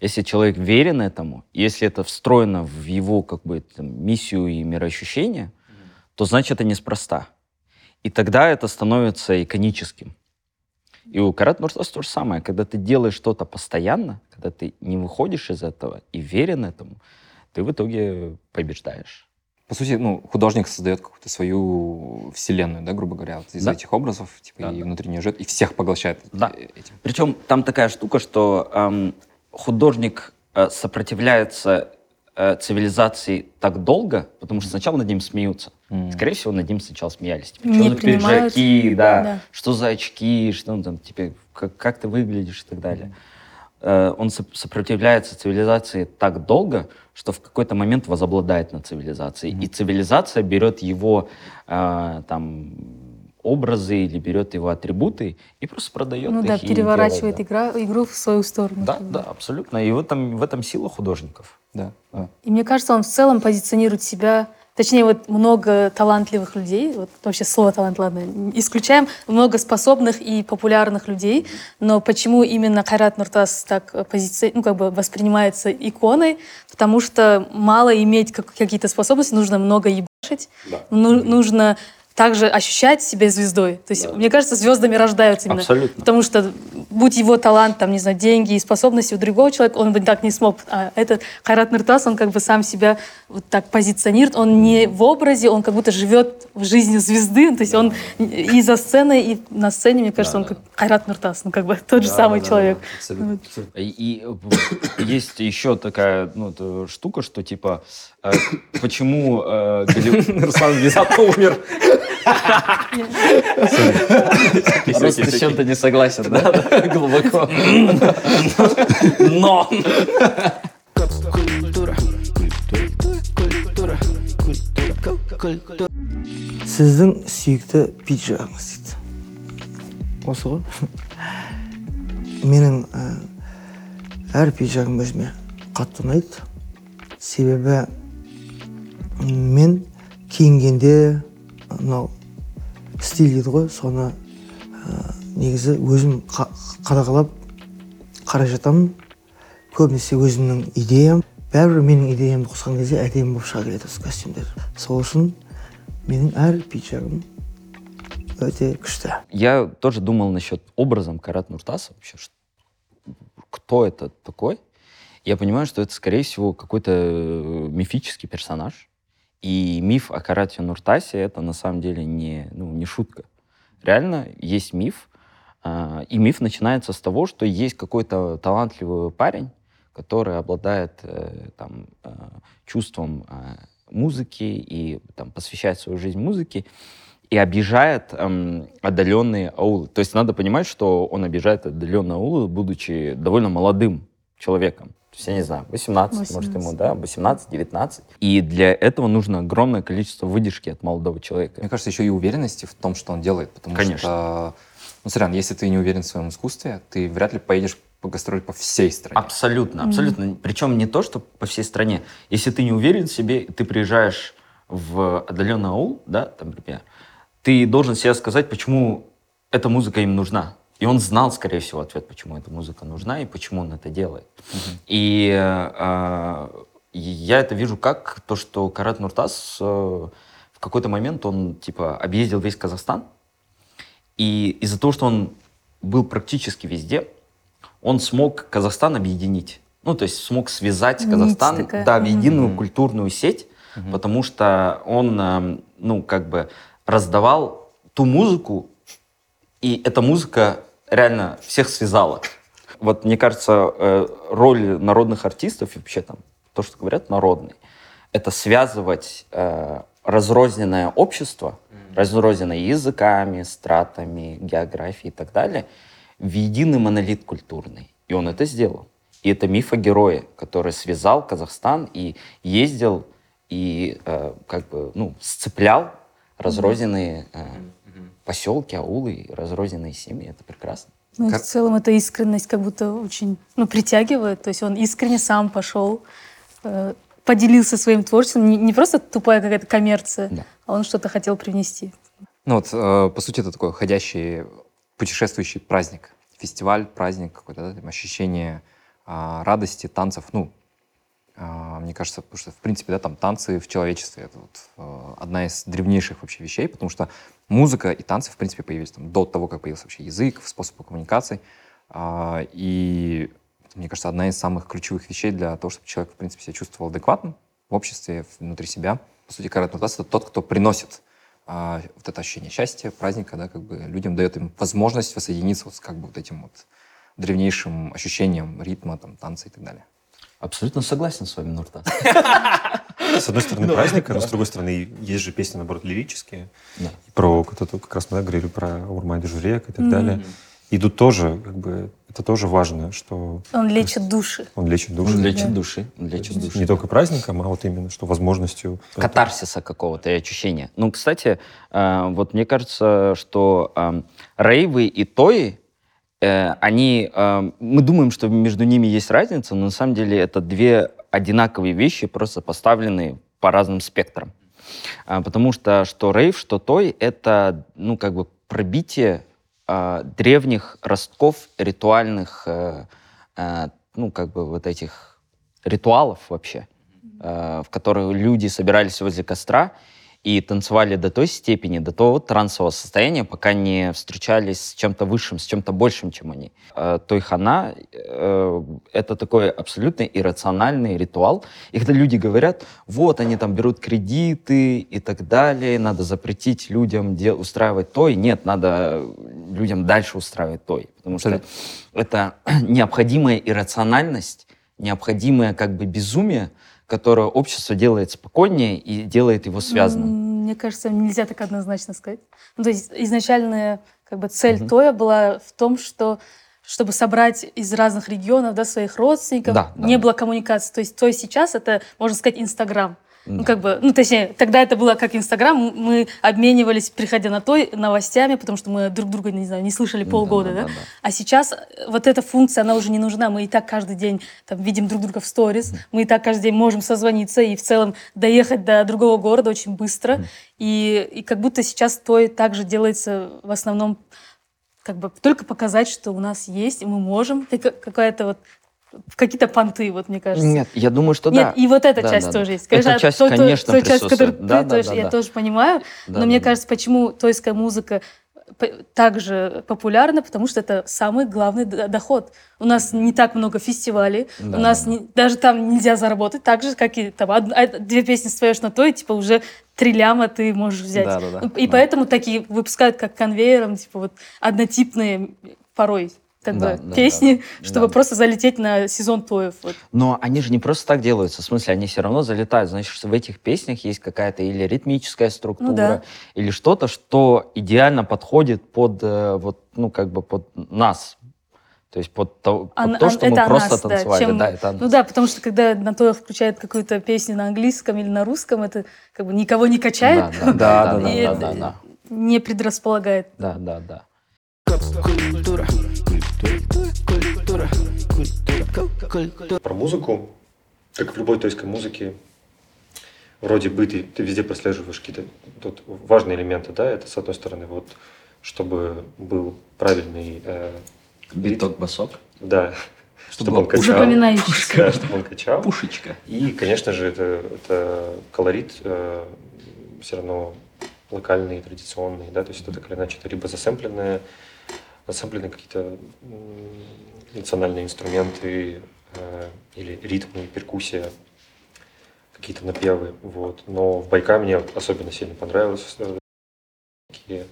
если человек верен этому, если это встроено в его, как бы, там, миссию и мироощущение, то значит это неспроста. И тогда это становится иконическим. И у Карат Нуртас то же самое. Когда ты делаешь что-то постоянно, когда ты не выходишь из этого и верен этому, ты в итоге побеждаешь. По сути, ну, художник создает какую-то свою вселенную, да, грубо говоря, вот из Да. этих образов, типа, Да, и да. внутренний живет, и всех поглощает Да. этим. Причем там такая штука, что эм, художник э, сопротивляется э, цивилизации так долго, потому что сначала над ним смеются. М. Скорее всего, над ним сначала смеялись. Типа, Не что за принимают. пиджаки, да, Да. что за очки, что ну, там, типа, как, как ты выглядишь и так далее. Э, он соп- сопротивляется цивилизации так долго, что в какой-то момент возобладает над цивилизацией. И цивилизация берет его э, там образы или берет его атрибуты и просто продает Ну их да, и переворачивает делает, игра, игру в свою сторону. да. Да, да, абсолютно. И в этом, в этом сила художников. Да, да. И мне кажется, он в целом позиционирует себя, точнее, вот много талантливых людей, вот вообще слово талант, ладно, исключаем, много способных и популярных людей, но почему именно Хайрат Нуртас так э, позици... ну, как бы воспринимается иконой? Потому что мало иметь как- какие-то способности, нужно много ебашить, ну- нужно также ощущать себя звездой. То есть, мне кажется, звездами рождаются именно. Абсолютно. Потому что, будь его талант, там, не знаю, деньги и способности у другого человека, он бы так не смог. А этот Хайрат Нуртас, он как бы сам себя вот так позиционирует. Он не в образе, он как будто живет в жизни звезды. То есть он и за сценой, и на сцене, мне кажется, он как Хайрат Нуртас. Ну, как бы тот же самый человек. Абсолютно. И, и, э, есть еще такая ну, штука, что типа э, почему э, Руслан внезапно умер. Просто с чем-то не согласен, да? Глубоко. Но! сіздің сүйікті пиджагыңыз дейді осы ғой менің әр пиджагым өзіме қатты ұнайды себебі мен киінгенде мынау стиль дейді ғой соны ә, негізі өзім қа- қадағалап қарай жатамын көбінесе өзімнің идеям бәрібір менің идеямды қосқан кезде әдемі болып шыға келеді осы костюмдер сол үшін менің әр пиджагым өте күшті Я тоже думал насчет образом Карат Нуртаса вообще. Кто это такой? Я понимаю, что это, скорее всего, какой-то э, мифический персонаж. И миф о Карате Нуртасе это на самом деле не, ну, не шутка. Реально есть миф. а, И миф начинается с того, что есть какой-то талантливый парень, который обладает э, там, э, чувством э, музыки и там, посвящает свою жизнь музыке и обижает эм, отдаленные аулы. То есть надо понимать, что он обижает отдаленные аулы, будучи довольно молодым человеком. Есть, я не знаю, 18, может, ему, 18. да, 18, 19. И для этого нужно огромное количество выдержки от молодого человека. Мне кажется, еще и уверенности в том, что он делает. Потому Конечно. что, ну, сорян, если ты не уверен в своем искусстве, ты вряд ли поедешь по гастроль по всей стране. Абсолютно, абсолютно. Причем не то, что по всей стране. Если ты не уверен в себе, ты приезжаешь в отдаленный аул, да, там, например, ты должен себе сказать, почему эта музыка им нужна. И он знал, скорее всего, ответ, почему эта музыка нужна и почему он это делает. И э, я это вижу как то, что Карат Нуртас э, в какой-то момент он типа объездил весь Казахстан, и из-за того, что он был практически везде, он смог Казахстан объединить. Ну, то есть смог связать Нить Казахстан такая. да, в единую культурную сеть, потому что он, эм, ну, как бы раздавал ту музыку, и эта музыка реально всех связала. Вот мне кажется, э, роль народных артистов, и вообще там то, что говорят народный, это связывать э, разрозненное общество, разрозненное языками, стратами, географией и так далее, в единый монолит культурный. И он это сделал. И это миф о герое, который связал Казахстан и ездил и э, как бы ну, сцеплял разрозненные э, поселки, аулы, разрозненные семьи. Это прекрасно. Ну, и Как- в целом эта искренность как будто очень ну, притягивает. То есть он искренне сам пошел, э, поделился своим творчеством. Не, не просто тупая какая-то коммерция, Да. а он что-то хотел привнести. Ну вот, э, по сути, это такой ходящий, путешествующий праздник. Фестиваль, праздник какой-то, да, там, ощущение а, радости, танцев. Ну, мне кажется, потому что, в принципе, да, там танцы в человечестве — это вот э, одна из древнейших вообще вещей, потому что музыка и танцы, в принципе, появились там, до того, как появился вообще язык, способ коммуникации. А, и, мне кажется, одна из самых ключевых вещей для того, чтобы человек, в принципе, себя чувствовал адекватным в обществе, внутри себя. По сути, Карат Нуртас — это тот, кто приносит а, вот это ощущение счастья, праздника, да, как бы людям дает им возможность воссоединиться вот с как бы вот этим вот древнейшим ощущением ритма, там, танца и так далее. Абсолютно согласен с вами, Нуртас. С одной стороны праздник, но с другой стороны есть же песни, наоборот, лирические. Да. Про, как раз мы говорили про Урмай Журек и так далее. И тут тоже, как бы, это тоже важно, что Он лечит души. он лечит душу. Он лечит Да. души. Он лечит есть души. Не только праздником, а вот именно, что возможностью... катарсиса какого-то и ощущения. Ну, кстати, э, вот мне кажется, что э, рейвы и тои, они, э, мы думаем, что между ними есть разница, но на самом деле это две одинаковые вещи, просто поставленные по разным спектрам. А, потому что что рейв, что той, это, ну, как бы пробитие древних ростков ритуальных, э, э, ну, как бы вот этих ритуалов вообще, э, в которые люди собирались возле костра и танцевали до той степени, до того трансового состояния, пока не встречались с чем-то высшим, с чем-то большим, чем они. Э, Тойхана э, — это такой абсолютно иррациональный ритуал. И когда люди говорят, вот, они там берут кредиты и так далее, надо запретить людям устраивать той. Нет, надо людям дальше устраивать той. Потому что это необходимая иррациональность, необходимое как бы безумие, которое общество делает спокойнее и делает его связанным. Мне кажется, нельзя так однозначно сказать. Ну, то есть изначальная как бы, цель Тоя была в том, что чтобы собрать из разных регионов да, своих родственников, Да, да, не да. было коммуникации. То есть Той сейчас это, можно сказать, Инстаграм. Ну, Да. как бы, ну, точнее, тогда это было как Инстаграм, мы обменивались, приходя на той, новостями, потому что мы друг друга, не знаю, не слышали полгода, да? да, да. А сейчас э, вот эта функция, она уже не нужна. Мы и так каждый день там, видим друг друга в сторис, мы и так каждый день можем созвониться и в целом доехать до другого города очень быстро. И, и как будто сейчас той также делается в основном как бы только показать, что у нас есть, и мы можем. Это какая-то вот какие-то понты, вот мне кажется. Нет, я думаю, что Нет, да. и вот эта Да, часть да, тоже да. есть. Эта Конечно, часть, той- той- конечно, той часть, которую. Да, ты да, тоже- да, я да. тоже понимаю. Да, но мне да, да. кажется, почему тойская музыка также популярна, потому что это самый главный доход. У нас не так много фестивалей, Да, у нас да, да. не- даже там нельзя заработать, так же, как и там од- а- две песни споешь на то, и типа уже три ляма ты можешь взять. Да, да, да. И Да. поэтому такие выпускают как конвейером, типа вот однотипные порой как Да, бы да, песни, да. чтобы Да. просто залететь на сезон тоев. Вот. Но они же не просто так делаются. В смысле, они все равно залетают. Значит, что в этих песнях есть какая-то или ритмическая структура, Ну да. или что-то, что идеально подходит под, э, вот, ну, как бы под нас. То есть под то, под А- то что мы просто нас, да, танцевали. чем- Да, это Ну да, потому что когда Натоя включает какую-то песню на английском или на русском, это как бы никого не качает, Да, да, да, да, да, да, да, не предрасполагает. да, да, да. Про музыку, как в любой тойской музыке, вроде бы ты, ты везде прослеживаешь какие-то тут важные элементы, да, это с одной стороны вот, чтобы был правильный э, Биток, басок. да, Чтобы чтобы он качал, Запоминающийся. да, чтобы он качал. Пушечка. И, конечно же, это, это колорит все равно локальный, традиционный, да, то есть это так или иначе это либо засэмпленные, засэмпленные какие-то национальные инструменты э, или ритмы, перкуссия, какие-то напевы, вот. Но в Байка мне особенно сильно понравилось э, такие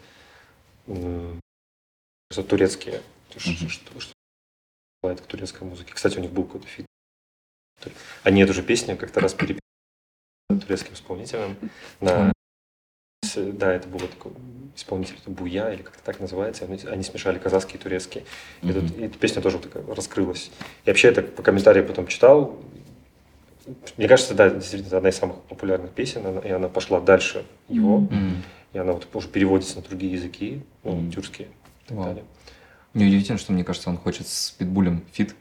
кажется, турецкие, что, Мгм. что, что бывает к турецкой музыке. Кстати, у них был какой-то feat. Они эту же песню как-то раз перепели турецким исполнителем. На... Да, это был такой исполнитель это Буя, или как-то так называется. Они, они смешали казахский и турецкий. И, Мгм. тут- и эта песня тоже такая раскрылась. И вообще, я так по комментариям потом читал. Мне кажется, да, действительно, это одна из самых популярных песен, она- и она пошла дальше его. Мгм. И она вот уже переводится на другие языки, ну, Мгм. тюркские и так Вау. далее. Мне удивительно, что мне кажется, он хочет с Питбулем feat.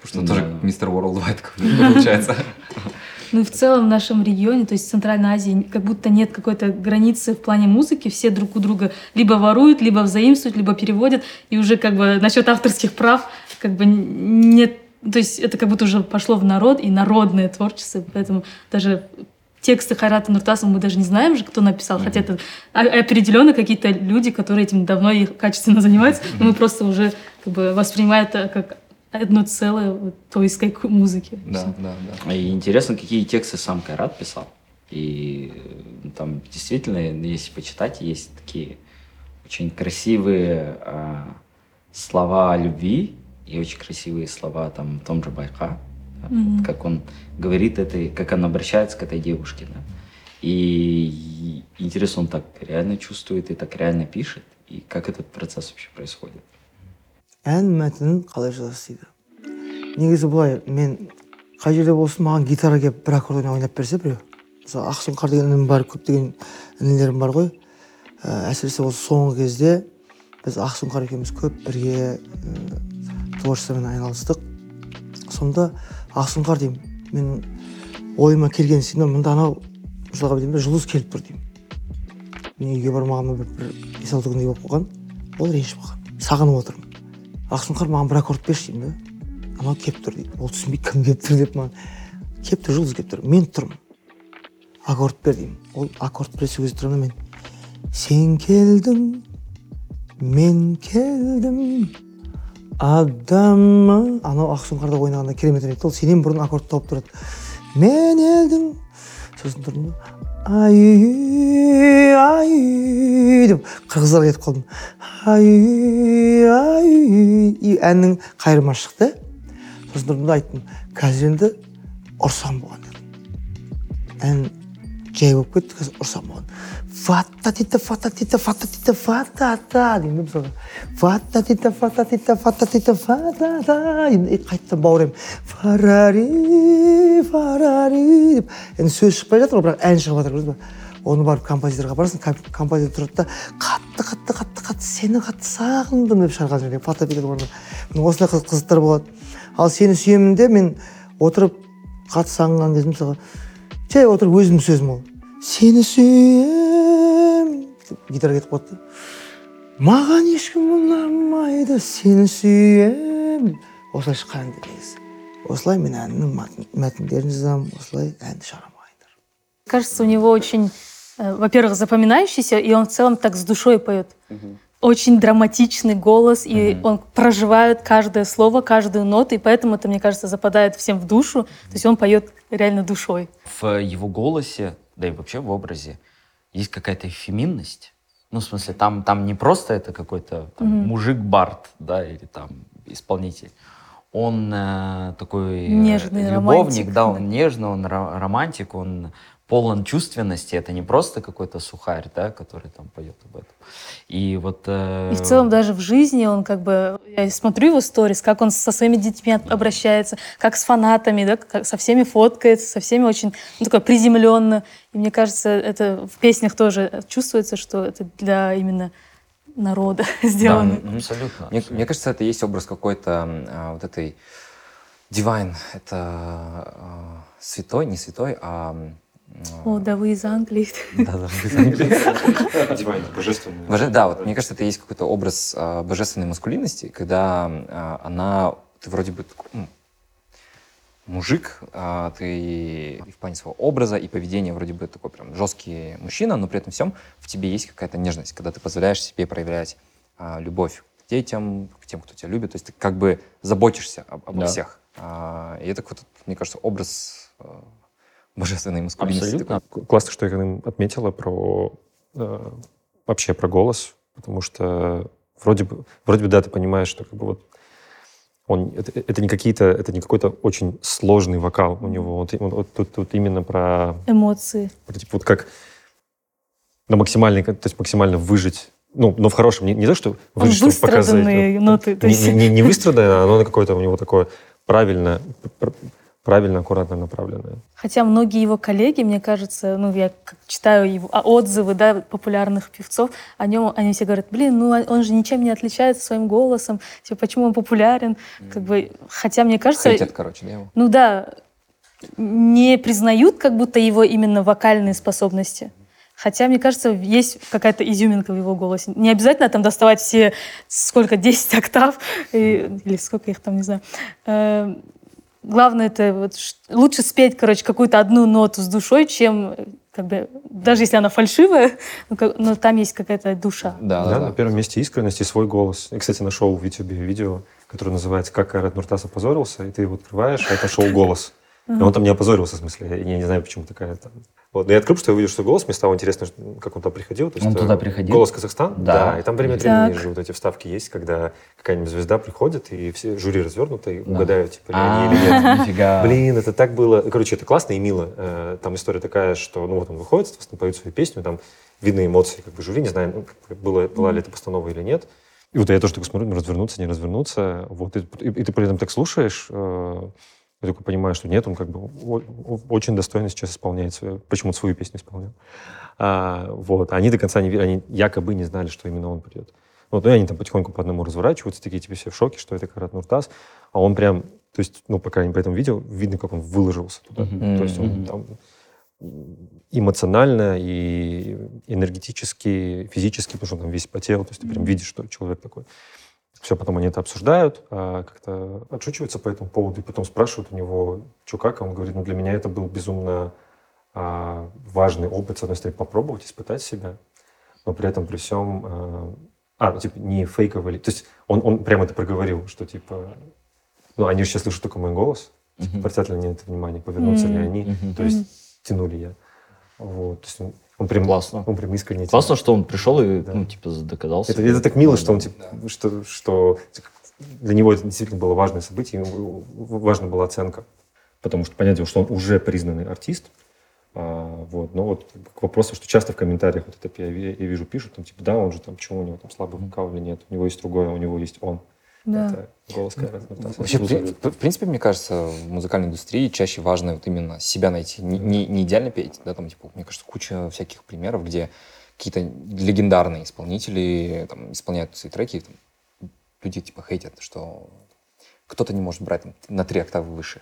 Потому что он Да, тоже мистер Worldwide какой-то получается. Ну и в целом в нашем регионе, то есть в Центральной Азии, как будто нет какой-то границы в плане музыки. Все друг у друга либо воруют, либо взаимствуют, либо переводят. И уже как бы насчет авторских прав как бы нет... То есть это как будто уже пошло в народ и народное творчество. Поэтому даже тексты Хайрата Нуртасова мы даже не знаем же, кто написал. Хотя это определенно какие-то люди, которые этим давно и качественно занимаются. Но мы просто уже как бы воспринимаем это как одно целое вот, тойской к- музыки. Да, да, да. И интересно, какие тексты сам Кайрат писал. И э, там действительно, если почитать, есть такие очень красивые а, слова о любви и очень красивые слова там в том же Байка. вот как он говорит это, как он обращается к этой девушке. Да. И интересно, он так реально чувствует и так реально пишет. И как этот процесс вообще происходит. Ән мәтінін қалай жазасыз дейді негізі былай мен қай жерде болсын маған гитара келіп бір аккордеон ойнап берсе біреу мысалы ақсұңқар деген інім бар көптеген інілерім бар ғой ә, әсіресе осы соңғы кезде біз ақсұңқар екеуміз көп бірге ә, творчествомен айналыстық сонда ақсұңқар деймін мен ойыма келген сцена мында анау мысалға деймін жұлдыз келіп тұр деймін мен үйге бармағаныма бір, бір бес алты күндей болып қалған ол ренжіп қалған сағынып отырмын ақсұңқар маған бір аккорд берші деймін да. Анау келіп тұр дейді. Ол түсінбейді кім келіп тұр деп маған. Келіп тұр жұлдыз келіп тұр. Мен тұрмын. Аккорд бер деймін. Ол аккорд бере сол кезде тұрамын мен? Сен келдің мен келдім. Адамы анау ақсұңқарда ойнағанда керемет ойнайды ол сенен бұрын аккорд тауып тұрады. Мен елдің. Сосын тұрдым да. Ай ай деп қырғыздар кетіп қалдым ай ай и әннің қайырма шықты. Сосын тұрдым да айттым қазір енді ұрсам болған дедім. Ән жай болып кетті қазір ұрсам болған. Фататита фататита фататита фатата деймін да мысалға фататита фататита фататита фатата деймін и қайтадан бауыраймын фарари фарари деп енді сөз шықпай жатыр ғой бірақ ән шығып жатыр көрдіңіз ба оны барып композиторға барасың ком- композитор тұрады да қатты қатты қатты қатты сені қатты сағындым деп шығарған жерде орнына міне осындай қыз- қызықтар болады ал сені сүйемін де мен отырып қатты сағынған кезім мысалға жай отырып өзімнің сөзім ол сені сүйем деп гитара кетіп қалады да маған ешкім ұнамайды сені сүйем деп осылай шыққан әндер негізі осылай мен әннің мәтін- мәтіндерін жазамын осылай әнді шығарамын ағайындар Кажется, у него очень, э, во-первых, запоминающийся, и он в целом так с душой поет. Очень драматичный голос, и Мгм. он проживает каждое слово, каждую ноту, и поэтому это, мне кажется, западает всем в душу. То есть он поет реально душой. В его голосе, да и вообще в образе, есть какая-то феминность. Ну, в смысле, там, там не просто это какой-то Мгм. мужик-бард, да, или там исполнитель. Он э, такой э, Нежный любовник, романтик, да, да. он нежный, он ро- романтик, он полон чувственности, это не просто какой-то сухарь, да, который там поет об этом. И вот... э, И в целом даже в жизни он как бы... Я смотрю его сторис, как он со своими детьми от- обращается, как с фанатами, да, как со всеми фоткается, со всеми очень ну, такой приземленно. И мне кажется, это в песнях тоже чувствуется, что это для именно народа сделано. да, абсолютно. Мне, мне кажется, это есть образ какой-то а, вот этой divine. Это а, святой, не святой, а... О, да вы из Англии. Да-да, Дивайн, божественный. Боже- Да, вот мне кажется, это есть какой-то образ а, божественной маскулинности, когда а, она, ты вроде бы такой, м, мужик, а, ты и в плане своего образа и поведения вроде бы такой прям жесткий мужчина, но при этом всем в тебе есть какая-то нежность, когда ты позволяешь себе проявлять а, любовь к детям, к тем, кто тебя любит, то есть ты как бы заботишься об- обо Да. всех. А, и это какой-то, мне кажется, образ а, божественной маскулинности. Абсолютно. такой. Классно, что Ирина отметила про э, вообще про голос, потому что вроде бы, вроде бы, да, ты понимаешь, что как бы вот он, это, это не какие-то, это не какой-то очень сложный вокал у него. Вот, он- вот тут, тут именно про, Эмоции. про, типа, вот как на максимальный, то есть максимально выжить, ну, но в хорошем, не, не то, что Он выжить, чтобы показать. выстраданные ну, ноты. То есть не, не, не выстраданное, оно какое-то у него такое правильно, пр- правильно, аккуратно направленное. Хотя многие его коллеги, мне кажется, ну, я читаю его а, отзывы, да, популярных певцов, о нем они все говорят, блин, ну, он- он же ничем не отличается своим голосом, типа, почему он популярен, как бы, хотя мне кажется, Хейтят, короче, да, его? ну да, не признают как будто его именно вокальные способности. Хотя, мне кажется, есть какая-то изюминка в его голосе. Не обязательно там доставать все, сколько, 10 октав, и- или сколько их там, не знаю. Главное, это вот лучше спеть, короче, какую-то одну ноту с душой, чем как бы, даже если она фальшивая, но, как- но там есть какая-то душа. Да, Да, да, на первом месте искренность и свой голос. Я, кстати, нашел в YouTube видео, которое называется «Как Айрат Нуртас опозорился», и ты его открываешь, а это шоу «Голос». И он там не опозорился, в смысле, я, я не знаю, почему такая там. Вот, но я открыл, что я увидел, что голос, мне стало интересно, как он туда приходил. То есть, Он э, туда приходил? Голос Казахстан? Да. и там время от Так. времени же вот эти вставки есть, когда какая-нибудь звезда приходит, и все жюри развернуто, и Да. угадают, типа, А, они или нет. нифига. Блин, это так было. Короче, это классно и мило. Э, Там история такая, что, ну вот он выходит, соответственно, поет свою песню, там видны эмоции, как бы жюри, не знаю, ну, было, была ли это постанова или нет. И вот я тоже такой смотрю, ну, развернуться, не развернуться. Вот, и, и- и ты при этом так слушаешь, э, я такой понимаю, что нет, он как бы очень достойно сейчас исполняет свою, почему свою песню исполнял. А, вот, они до конца не они якобы не знали, что именно он придет. Вот, ну, и они там потихоньку по одному разворачиваются, такие тебе все в шоке, что это Карат Нуртас. А он прям, то есть, ну, по крайней мере, по этому видео, видно, как он выложился туда. Мгм. То есть он там эмоционально и энергетически, физически, потому что он там весь потел, то есть ты прям видишь, что человек такой. Все, потом они это обсуждают, а, как-то отшучиваются по этому поводу, и потом спрашивают у него, что как, а он говорит, ну для меня это был безумно а, важный опыт, с одной стороны, попробовать, испытать себя, но при этом при всем, а, ну, типа, не фейковали, то есть он, он прямо это проговорил, что типа, ну они же сейчас слышат только мой голос, типа, обратят ли они на это внимание, повернутся ли Мгм. они, Мгм. то есть тянули я. Вот, то есть он, прям, Классно. он прям искренне. Классно, что он пришел и, Да. ну, типа, доказался. Это, это так мило, Да, что он да. типа, что, что для него это действительно было важное событие, ему важна была оценка. Потому что понятно, что он уже признанный артист. А, вот, но вот к вопросу, что часто в комментариях вот это я, я вижу пишут, там, типа, да, он же там, почему у него там слабый вокал или нет, у него есть другое, у него есть он. Да. Это голос Нуртаса. Вообще, в, в принципе, мне кажется, в музыкальной индустрии чаще важно вот именно себя найти. Не, не- не идеально петь, да, там, типа, мне кажется, куча всяких примеров, где какие-то легендарные исполнители там, исполняют свои треки, и там, люди, типа, хейтят, что кто-то не может брать там, на три октавы выше.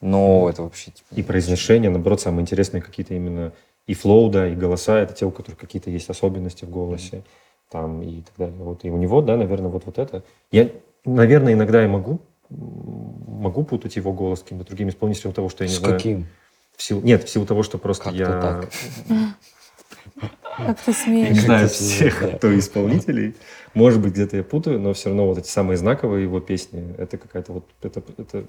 Но это вообще, типа, И произношение, наоборот, самые интересные какие-то именно и флоу, да, и голоса, это те, у которых какие-то есть особенности в голосе, там, и так далее. Вот, и у него, да, наверное, вот, вот это. Я, наверное, иногда и могу, м, могу путать его голос с какими-то другими исполнителями того, что я не С знаю. каким? В силу, нет, в силу того, что просто Как-то я так. Как ты не смеешь? знаю Как-то всех да. кто исполнителей. Может быть, где-то я путаю, но все равно вот эти самые знаковые его песни, это какая-то вот, это, это,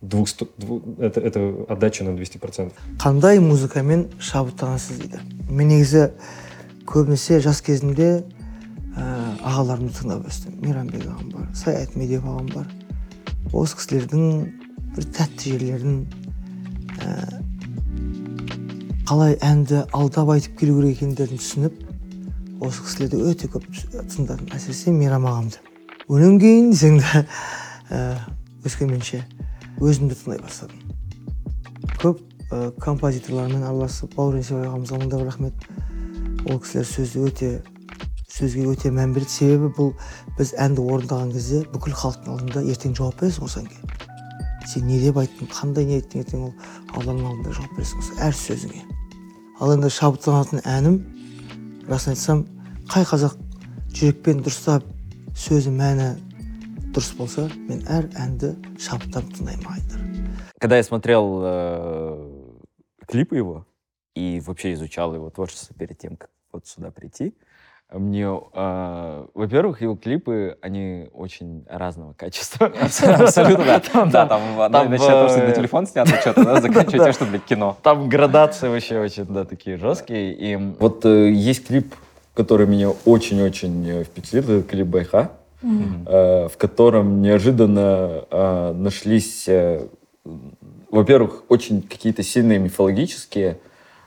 двухсто- дву- это, это отдача на 200%. қандай музыкамен шабыттанасыз дейді мен негізі көбінесе жас кезімде ә, ағаларымды тыңдап өстім. Мейрамбек ағам бар саят медеу ағам бар. Осы кісілердің бір тәтті жерлерін ә, қалай әнді алдап айтып келу керек екендерін түсініп осы кісілерді өте көп тыңдадым. Әсіресе мейрам ағамды. Одан кейін десең де ә, өскенменше өзімді тыңдай бастадым. Көп ә, композиторлармен араласып бауыржан ағамызға мың да бір рахмет. Ол кісілер сөзді өте сөзге өте мән береді себебі бұл біз әнді орындаған кезде бүкіл халықтың алдында ертең жауап бересің осы әнге сен не деп айттың қандай не айттың ертең ол алланың алдында жауап бересің осы әр сөзіңе? Ал енді шабыттанатын әнім расын айтсам қай қазақ жүрекпен дұрыстап сөзі мәні дұрыс болса мен әр әнді шабыттанып тыңдаймын ағайындар Когда я смотрел э, клипы его и вообще изучал его творчество перед тем, как вот сюда прийти, мне, э, во-первых, его клипы, они очень разного качества. Абсолютно, да. Там, Да, там там, начинает того, что на телефон снято что-то, да, заканчивая тем, что, блядь, кино. Там градации вообще очень, да, такие жесткие. И вот э, есть клип, который меня очень-очень э, впечатлил, это клип Байха, э, в котором неожиданно э, нашлись, э, во-первых, очень какие-то сильные мифологические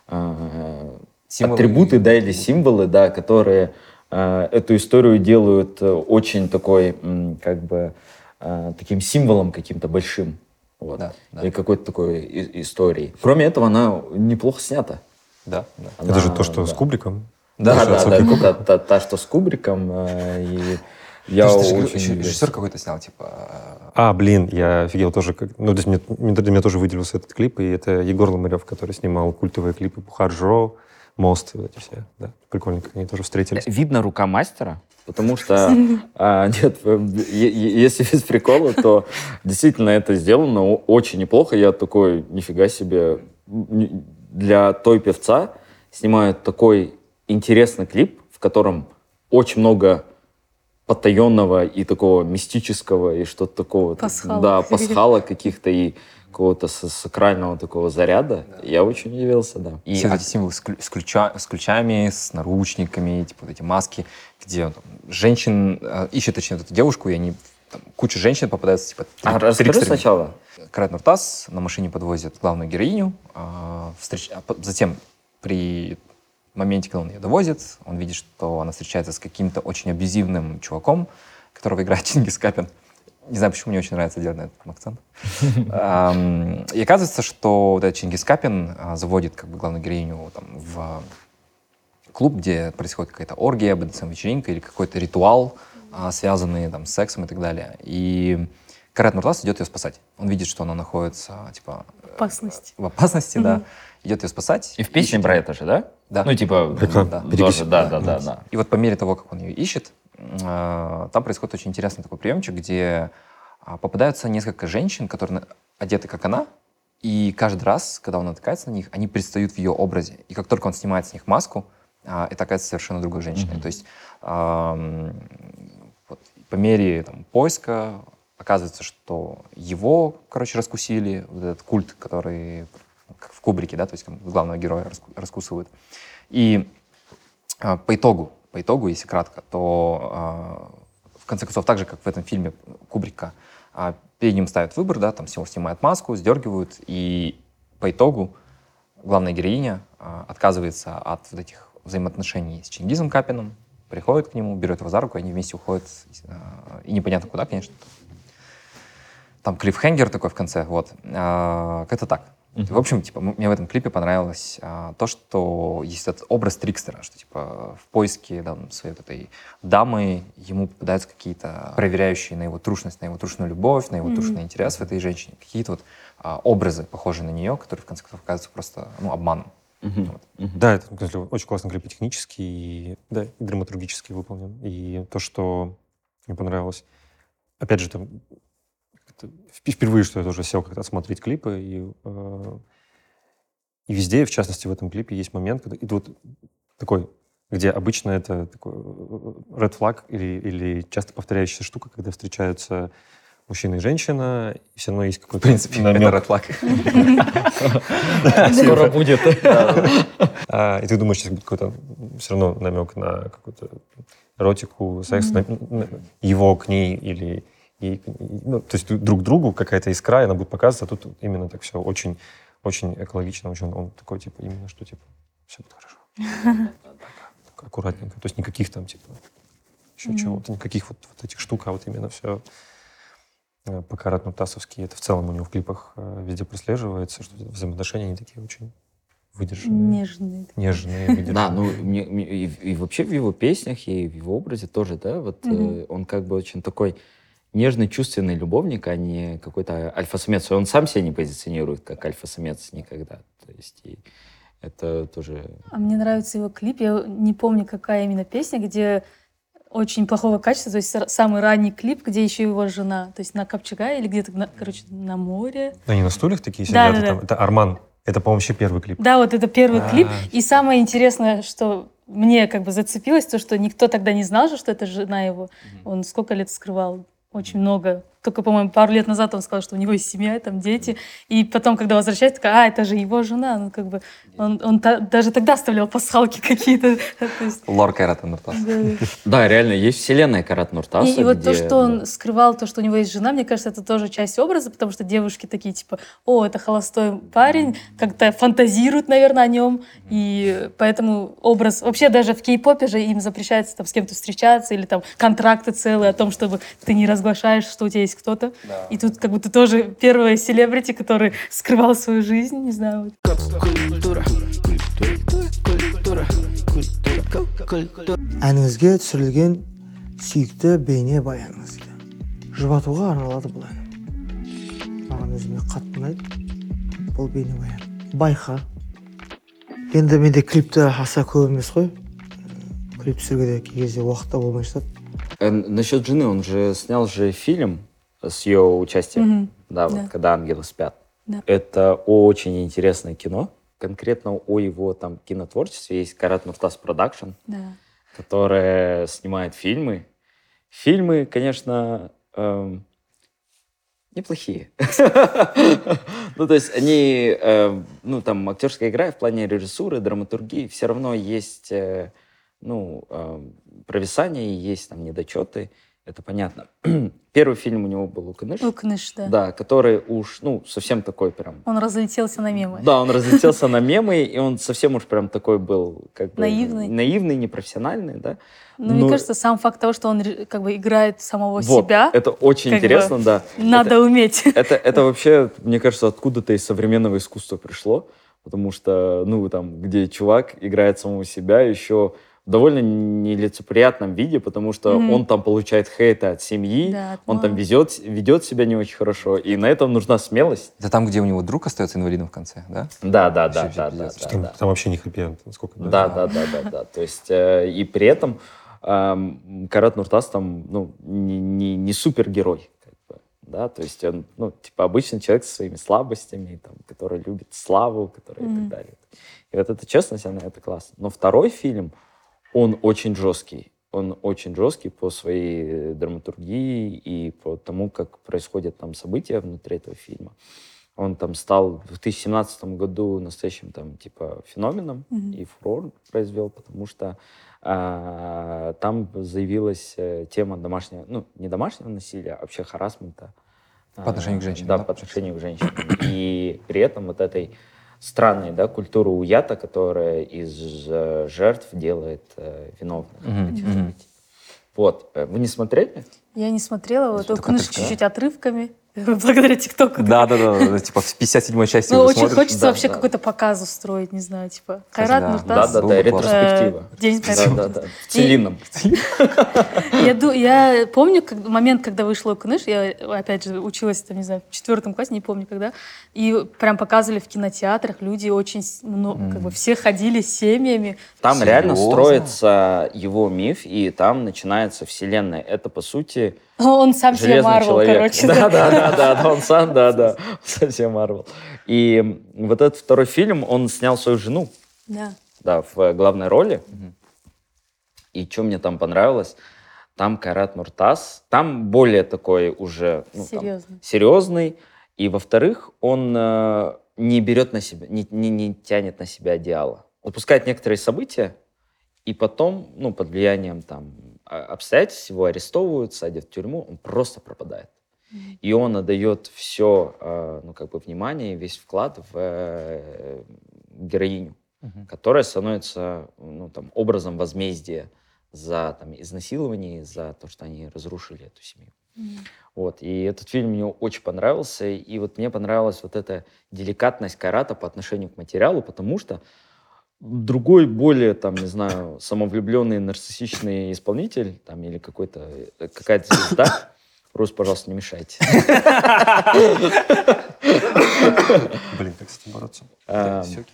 э, Символы. атрибуты, да, или символы, да, которые э, эту историю делают э, очень такой, как бы, э, таким символом каким-то большим. Вот. Да, да. Или какой-то такой и- историей. Кроме этого, она неплохо снята. Да, да. Это же то, что да. с Кубриком. Да, да, да, отсылки к та, та- та, что с Кубриком. э, И я Ты ты же очень... еще режиссер какой-то снял, типа... А, блин, я офигел тоже. Как... Ну, то есть мне, мне- для меня тоже выделился этот клип, и это Егор Ломарев, который снимал культовые клипы Бухаржо, Мост, вот эти все. Да, прикольно, как они тоже встретились. Видно рука мастера, потому что, а, нет, э, если без прикола, то действительно это сделано очень неплохо. Я такой, нифига себе, для той певца снимают такой интересный клип, в котором очень много потаенного и такого мистического и что-то такого. Пасхалок. Да, пасхалок каких-то и какого-то с- сакрального такого заряда. Я очень удивился, да. И а- эти символы с, клю- с ключа- с ключами, с наручниками, типа вот эти маски, где там, женщин э, ищет, точнее, вот эту девушку, и они там, куча женщин попадается, типа, А три- расскажи трикстерами. сначала. Карат Нуртас на машине подвозит главную героиню. а, встреч- а Затем при моменте, когда он ее довозит, он видит, что она встречается с каким-то очень абьюзивным чуваком, которого играет Чингис Капин. Не знаю, почему мне очень нравится делать на этом акцент. И оказывается, что вот этот Чингис Капин а, заводит как бы главную героиню там, в клуб, где происходит какая-то оргия, БДСМ-вечеринка или какой-то ритуал, а, связанный там, с сексом и так далее. И Карат Нуртас идет ее спасать. Он видит, что она находится типа Опасность. в опасности, да. Идет ее спасать. И в песне ищет про это же, да? Да. Ну, типа. Да. тоже, да, да, да, да. И вот по мере того, как он ее ищет, там происходит очень интересный такой приемчик, где а, попадаются несколько женщин, которые одеты как она, и каждый раз, когда он натыкается на них, они предстают в ее образе. И как только он снимает с них маску, а, это оказывается совершенно другой женщиной. Мгм. То есть ам, вот, по мере там, поиска оказывается, что его, короче, раскусили, вот этот культ, который как в Кубрике, да, то есть главного героя раску- раскусывают. И а, по итогу, по итогу, если кратко, то а, в конце концов, так же, как в этом фильме Кубрика, а, перед ним ставят выбор, да, там всего снимают маску, сдергивают, и по итогу главная героиня а, отказывается от вот этих взаимоотношений с Чингизом Капиным, приходит к нему, берет его за руку, они вместе уходят, и непонятно куда, конечно. Там клиффхенгер такой в конце, вот. А, Как-то так. В общем, типа, мне в этом клипе понравилось а, то, что есть этот образ Трикстера, что типа в поиске там, своей вот этой дамы ему попадаются какие-то проверяющие на его трушность, на его трушную любовь, на его Мгм. трушный интерес в этой женщине, какие-то вот а, образы, похожие на нее, которые в конце концов оказываются просто ну, обманом. Мгм, мгм. Да, это очень классный клип и технически, и, да, и драматургически выполнен. И то, что мне понравилось, опять же, там, как-то впервые, что я тоже сел как-то смотреть клипы, и, э, и везде, в частности, в этом клипе есть момент, когда, и вот такой, где обычно это такой э, red flag или, или часто повторяющаяся штука, когда встречаются мужчина и женщина, и все равно есть какой-то принципе, намек. это red flag. Скоро будет. А, и ты думаешь, сейчас будет какой-то все равно намек на какую-то эротику, секс, его к ней или ей к- ну, то есть друг другу какая-то искра, и она будет показываться, а тут именно так все очень, очень экологично, очень он такой, типа, именно, что, типа, все будет хорошо. Аккуратненько. То есть никаких там, типа, еще чего-то, никаких вот, вот этих штук, а вот именно все Покарат Нуртасовский. Это в целом у него в клипах э, везде прослеживается, что взаимоотношения они такие очень выдержанные, Нежные. нежные, Да, выдержанные. ну мне- мне- и, и вообще в его песнях и в его образе тоже, да, вот э, Мгм. он как бы очень такой нежный, чувственный любовник, а не какой-то альфа-самец. Он сам себя не позиционирует как альфа-самец никогда. То есть и это тоже... А мне нравится его клип. Я не помню, какая именно песня, где очень плохого качества. То есть самый ранний клип, где еще его жена. То есть на Копчега или где-то, на- короче, на море. Они на стульях такие Да, сидят, да, там- да. это Арман. Это, по-моему, вообще первый клип. Да, вот это первый А, клип. И самое интересное, что мне как бы зацепилось, то, что никто тогда не знал же, что это жена его. Он сколько лет скрывал? Очень много. Только, по-моему, пару лет назад он сказал, что у него есть семья, там дети. И потом, когда возвращается, такая, а, это же его жена. Ну, как бы, он, он та- даже тогда оставлял пасхалки какие-то. Лор Кайрата Нуртас. да. Реально, есть вселенная Карат Нуртаса, И, вот то, что он скрывал, то, что у него есть жена, мне кажется, это тоже часть образа, потому что девушки такие, типа, о, это холостой парень, как-то фантазируют, наверное, о нем, и поэтому образ... Вообще даже в кей-попе же им запрещается там с кем-то встречаться, или там контракты целые о том, чтобы ты не разглашаешь, что у тебя есть кто-то. И тут как будто тоже первая селебрити, который скрывал свою жизнь, не знаю. вот. әніңізге түсірілген сүйікті бейне баяныңызды жұбатуға арналады бұл ән маған өзіме қатты ұнайды бұл бейнебаян байқа. Енді менде клипті аса көп емес қой. Клип түсіруге де кей кезде уақыт та болмай жатады. Насчет жены, он же снял же фильм. С ее участием. Мгм. Да, вот Да. когда ангелы спят. Да. Это очень интересное кино. Конкретно о его там кинотворчестве есть Кайрат Нуртас Production, Да. которая снимает фильмы. Фильмы, конечно, эм, неплохие. Ну, то есть они, эм, ну, там, актерская игра в плане режиссуры, драматургии, все равно есть, э, ну, эм, провисания, есть там недочеты, это понятно. Первый фильм у него был «Уканыш», Укныш, да. да, который уж, ну, совсем такой прям Он разлетелся на мемы. да, он разлетелся на мемы, и он совсем уж прям такой был, как бы... Наивный. Наивный, непрофессиональный, да. Но мне Ну, кажется, сам факт того, что он как бы играет самого себя, это очень интересно, да. надо уметь. Это, это вообще, мне кажется, откуда-то из современного искусства пришло, потому что, ну, там, где чувак играет самого себя еще довольно нелицеприятном виде, потому что Мгм. он там получает хейта от семьи, Да, от он там везет, ведет себя не очень хорошо, и на этом нужна смелость. Это там, где у него друг остается инвалидом в конце, да? Да, да, да, Вообще да, да, да, Там, да. там вообще не хэппи-энд, насколько Да, да, да, да, да. То есть э, и при этом эм, Карат Нуртас там, ну, не, не, не супергерой, как бы, да, то есть он, ну, типа обычный человек со своими слабостями, там, который любит славу, который и Мгм. так далее. И вот эта честность, она это классно. Но второй фильм, он очень жесткий. Он очень жесткий по своей драматургии и по тому, как происходят там события внутри этого фильма. Он там стал в 2017 году настоящим там типа феноменом Мгм. и фурор произвел, потому что а, там заявилась э, тема домашнего, ну не домашнего насилия, а вообще харасмента. По отношению к А, женщинам, Да, да, по отношению к женщинам. И при этом вот этой странной да, культуры уята, которая из э, жертв делает э, виновных мгм. событий. Вот. Э, Вы не смотрели? Я не смотрела, вот Только отрывки, да? чуть-чуть отрывками, благодаря ТикТоку. Да, да, да, да, типа в 57-й части Ну, очень смотришь. хочется Да, вообще да. какой-то показ устроить, не знаю, типа Кайрат да. Нуртас. да, да, да, ретроспектива. День Да, да, да. В целинном. Я, помню как, момент, когда вышла Укныш, я, опять же, училась, там, не знаю, в четвертом классе, не помню когда, и прям показывали в кинотеатрах, люди очень, ну, как бы все ходили с семьями. Там реально строится его миф, и там начинается вселенная. Это, по сути, Он сам себе Железный Марвел, человек. короче. Да, да, да, да, да, он сам, да, да, совсем Марвел. И вот этот второй фильм, он снял свою жену, Да. да, в главной роли. И что мне там понравилось, там Карат Нуртас, там более такой уже ну, там, Серьезно. серьезный. И, во-вторых, он э, не берет на себя, не, не, не тянет на себя одеяло. Упускает некоторые события, и потом, ну, под влиянием там а- обстоятельств его арестовывают, садят в тюрьму, он просто пропадает. И он отдает все, ну, как бы, внимание, весь вклад в э, героиню, Мгм. которая становится, ну, там, образом возмездия за там, изнасилование, за то, что они разрушили эту семью. Мгм. Вот, и этот фильм мне очень понравился, и вот мне понравилась вот эта деликатность Карата по отношению к материалу, потому что другой, более, там, не знаю, самовлюбленный, нарциссичный исполнитель, там, или какой-то, э, какая-то звезда, Рус, пожалуйста, не мешайте. Блин, как с этим бороться? Окей.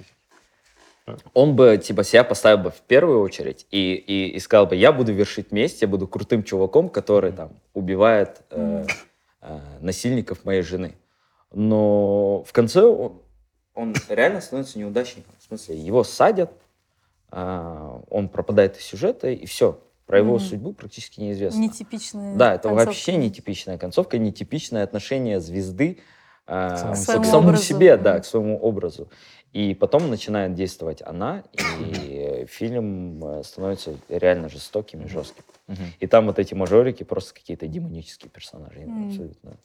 он бы типа себя поставил бы в первую очередь и, и, и сказал бы, я буду вершить месть, я буду крутым чуваком, который там убивает э, э, насильников моей жены. Но в конце он, он реально становится неудачником. В смысле, его садят, а, он пропадает из сюжета, и все. Про его Мгм. судьбу практически неизвестно. Нетипичная Да, это концовка. вообще нетипичная концовка, нетипичное отношение звезды а, самому к себе. самому, Своему образу. себе, да, к своему образу. И потом начинает действовать она, и фильм э, становится реально жестоким и жестким. Мгм. И там вот эти мажорики просто какие-то демонические персонажи. Мгм. Абсолютно.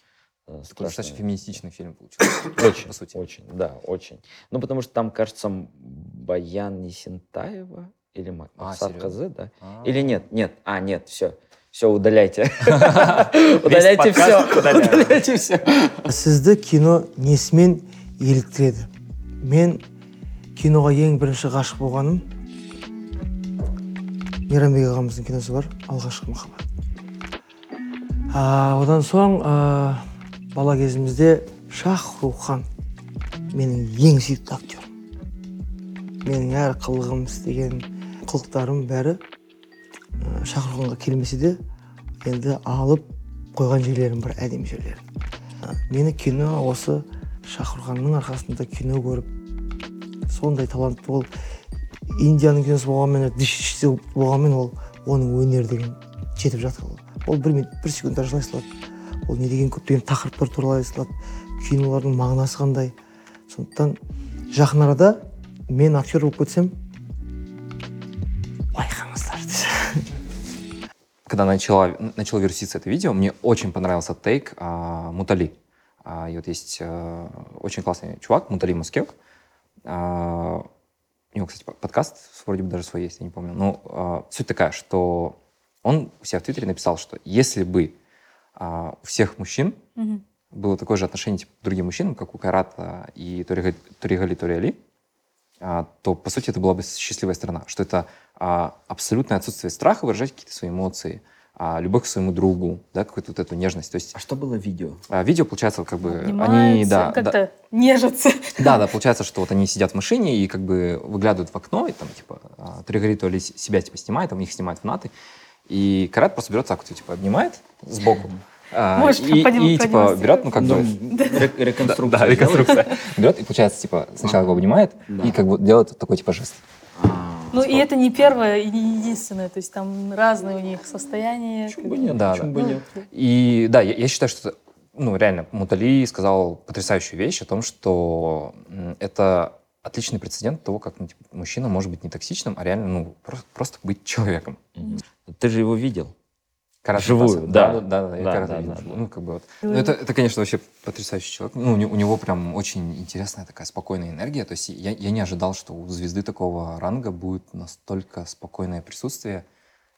э, Такой достаточно феминистичный фильм получился. Очень, по сути. очень, да, очень. Ну, потому что там, кажется, Баян Есентаева или Ма- А, Максат серьезно? Казы, да? А. Или нет, нет, а, нет, все, все, удаляйте. Удаляйте все, удаляйте все. сізді кино несімен еліктіреді мен киноға ең бірінші ғашық болғаным мейрамбек ағамыздың киносы бар алғашқы махаббат а, одан соң а, бала кезімізде шахрухан менің ең сүйікті актерім менің әр қылығым істеген қылықтарым бәрі ә, шахруханға келмесе де енді алып қойған жерлерім бар әдемі жерлері Ә, мені кино осы шахруханның арқасында кино көріп сондай талантты ол индияның киносы болғанмен диште болғанмен ол оның өнері деген жетіп жатыр. Ол ол бір минут бір секундта жылай салады. Ол не деген көптеген тақырыптар туралы айта салады. Кинолардың мағынасы қандай? Сондықтан жақын арада мен актер болып кетсем Когда начала, начало вируситься это видео, мне очень понравился тейк а, Мутали. А, и вот есть а, очень классный чувак, Мутали Мускек. А, у него, кстати, по- подкаст вроде бы даже свой есть, я не помню. Но а, суть такая, что он у себя в Твиттере написал, что если бы а, у всех мужчин Мгм. было такое же отношение типа, к другим мужчинам, как у Карата и Торигали Ториали, а, то, по сути, это была бы счастливая страна. Что это а, абсолютное отсутствие страха выражать какие-то свои эмоции, а, любовь к своему другу, да, какую-то вот эту нежность. То есть А что было в видео? а, видео, получается, как бы они, Обнимаются, да, да, как-то нежатся. да, да, получается, что вот они сидят в машине и как бы выглядывают в окно, и там, типа, а, Торигали то ли себя, типа, снимает, там их снимают фанаты, и Карат просто берет так вот, типа, обнимает сбоку, а, Можешь и, и, типа, берет, ну, как бы, ре- реконструкция. да, реконструкция. Берет и, получается, типа, сначала его обнимает Да. и как бы делает такой, типа, жест. Ну и это не первое и не единственное, то есть там разные у них состояния. Почему бы нет? Да, Почему да. бы нет? И да, я, я считаю, что, ну, реально, Мутали сказал потрясающую вещь о том, что это отличный прецедент того, как ну, типа, мужчина может быть не токсичным, а реально, ну, просто, просто быть человеком. Мгм. Ты же его видел. Карат Вживую, Мутаса. да. да, да, да, Да, да, да. Ну, как бы вот. Ну, это, это, конечно, вообще потрясающий человек. Ну, у него, у него прям очень интересная такая спокойная энергия. То есть я, я не ожидал, что у звезды такого ранга будет настолько спокойное присутствие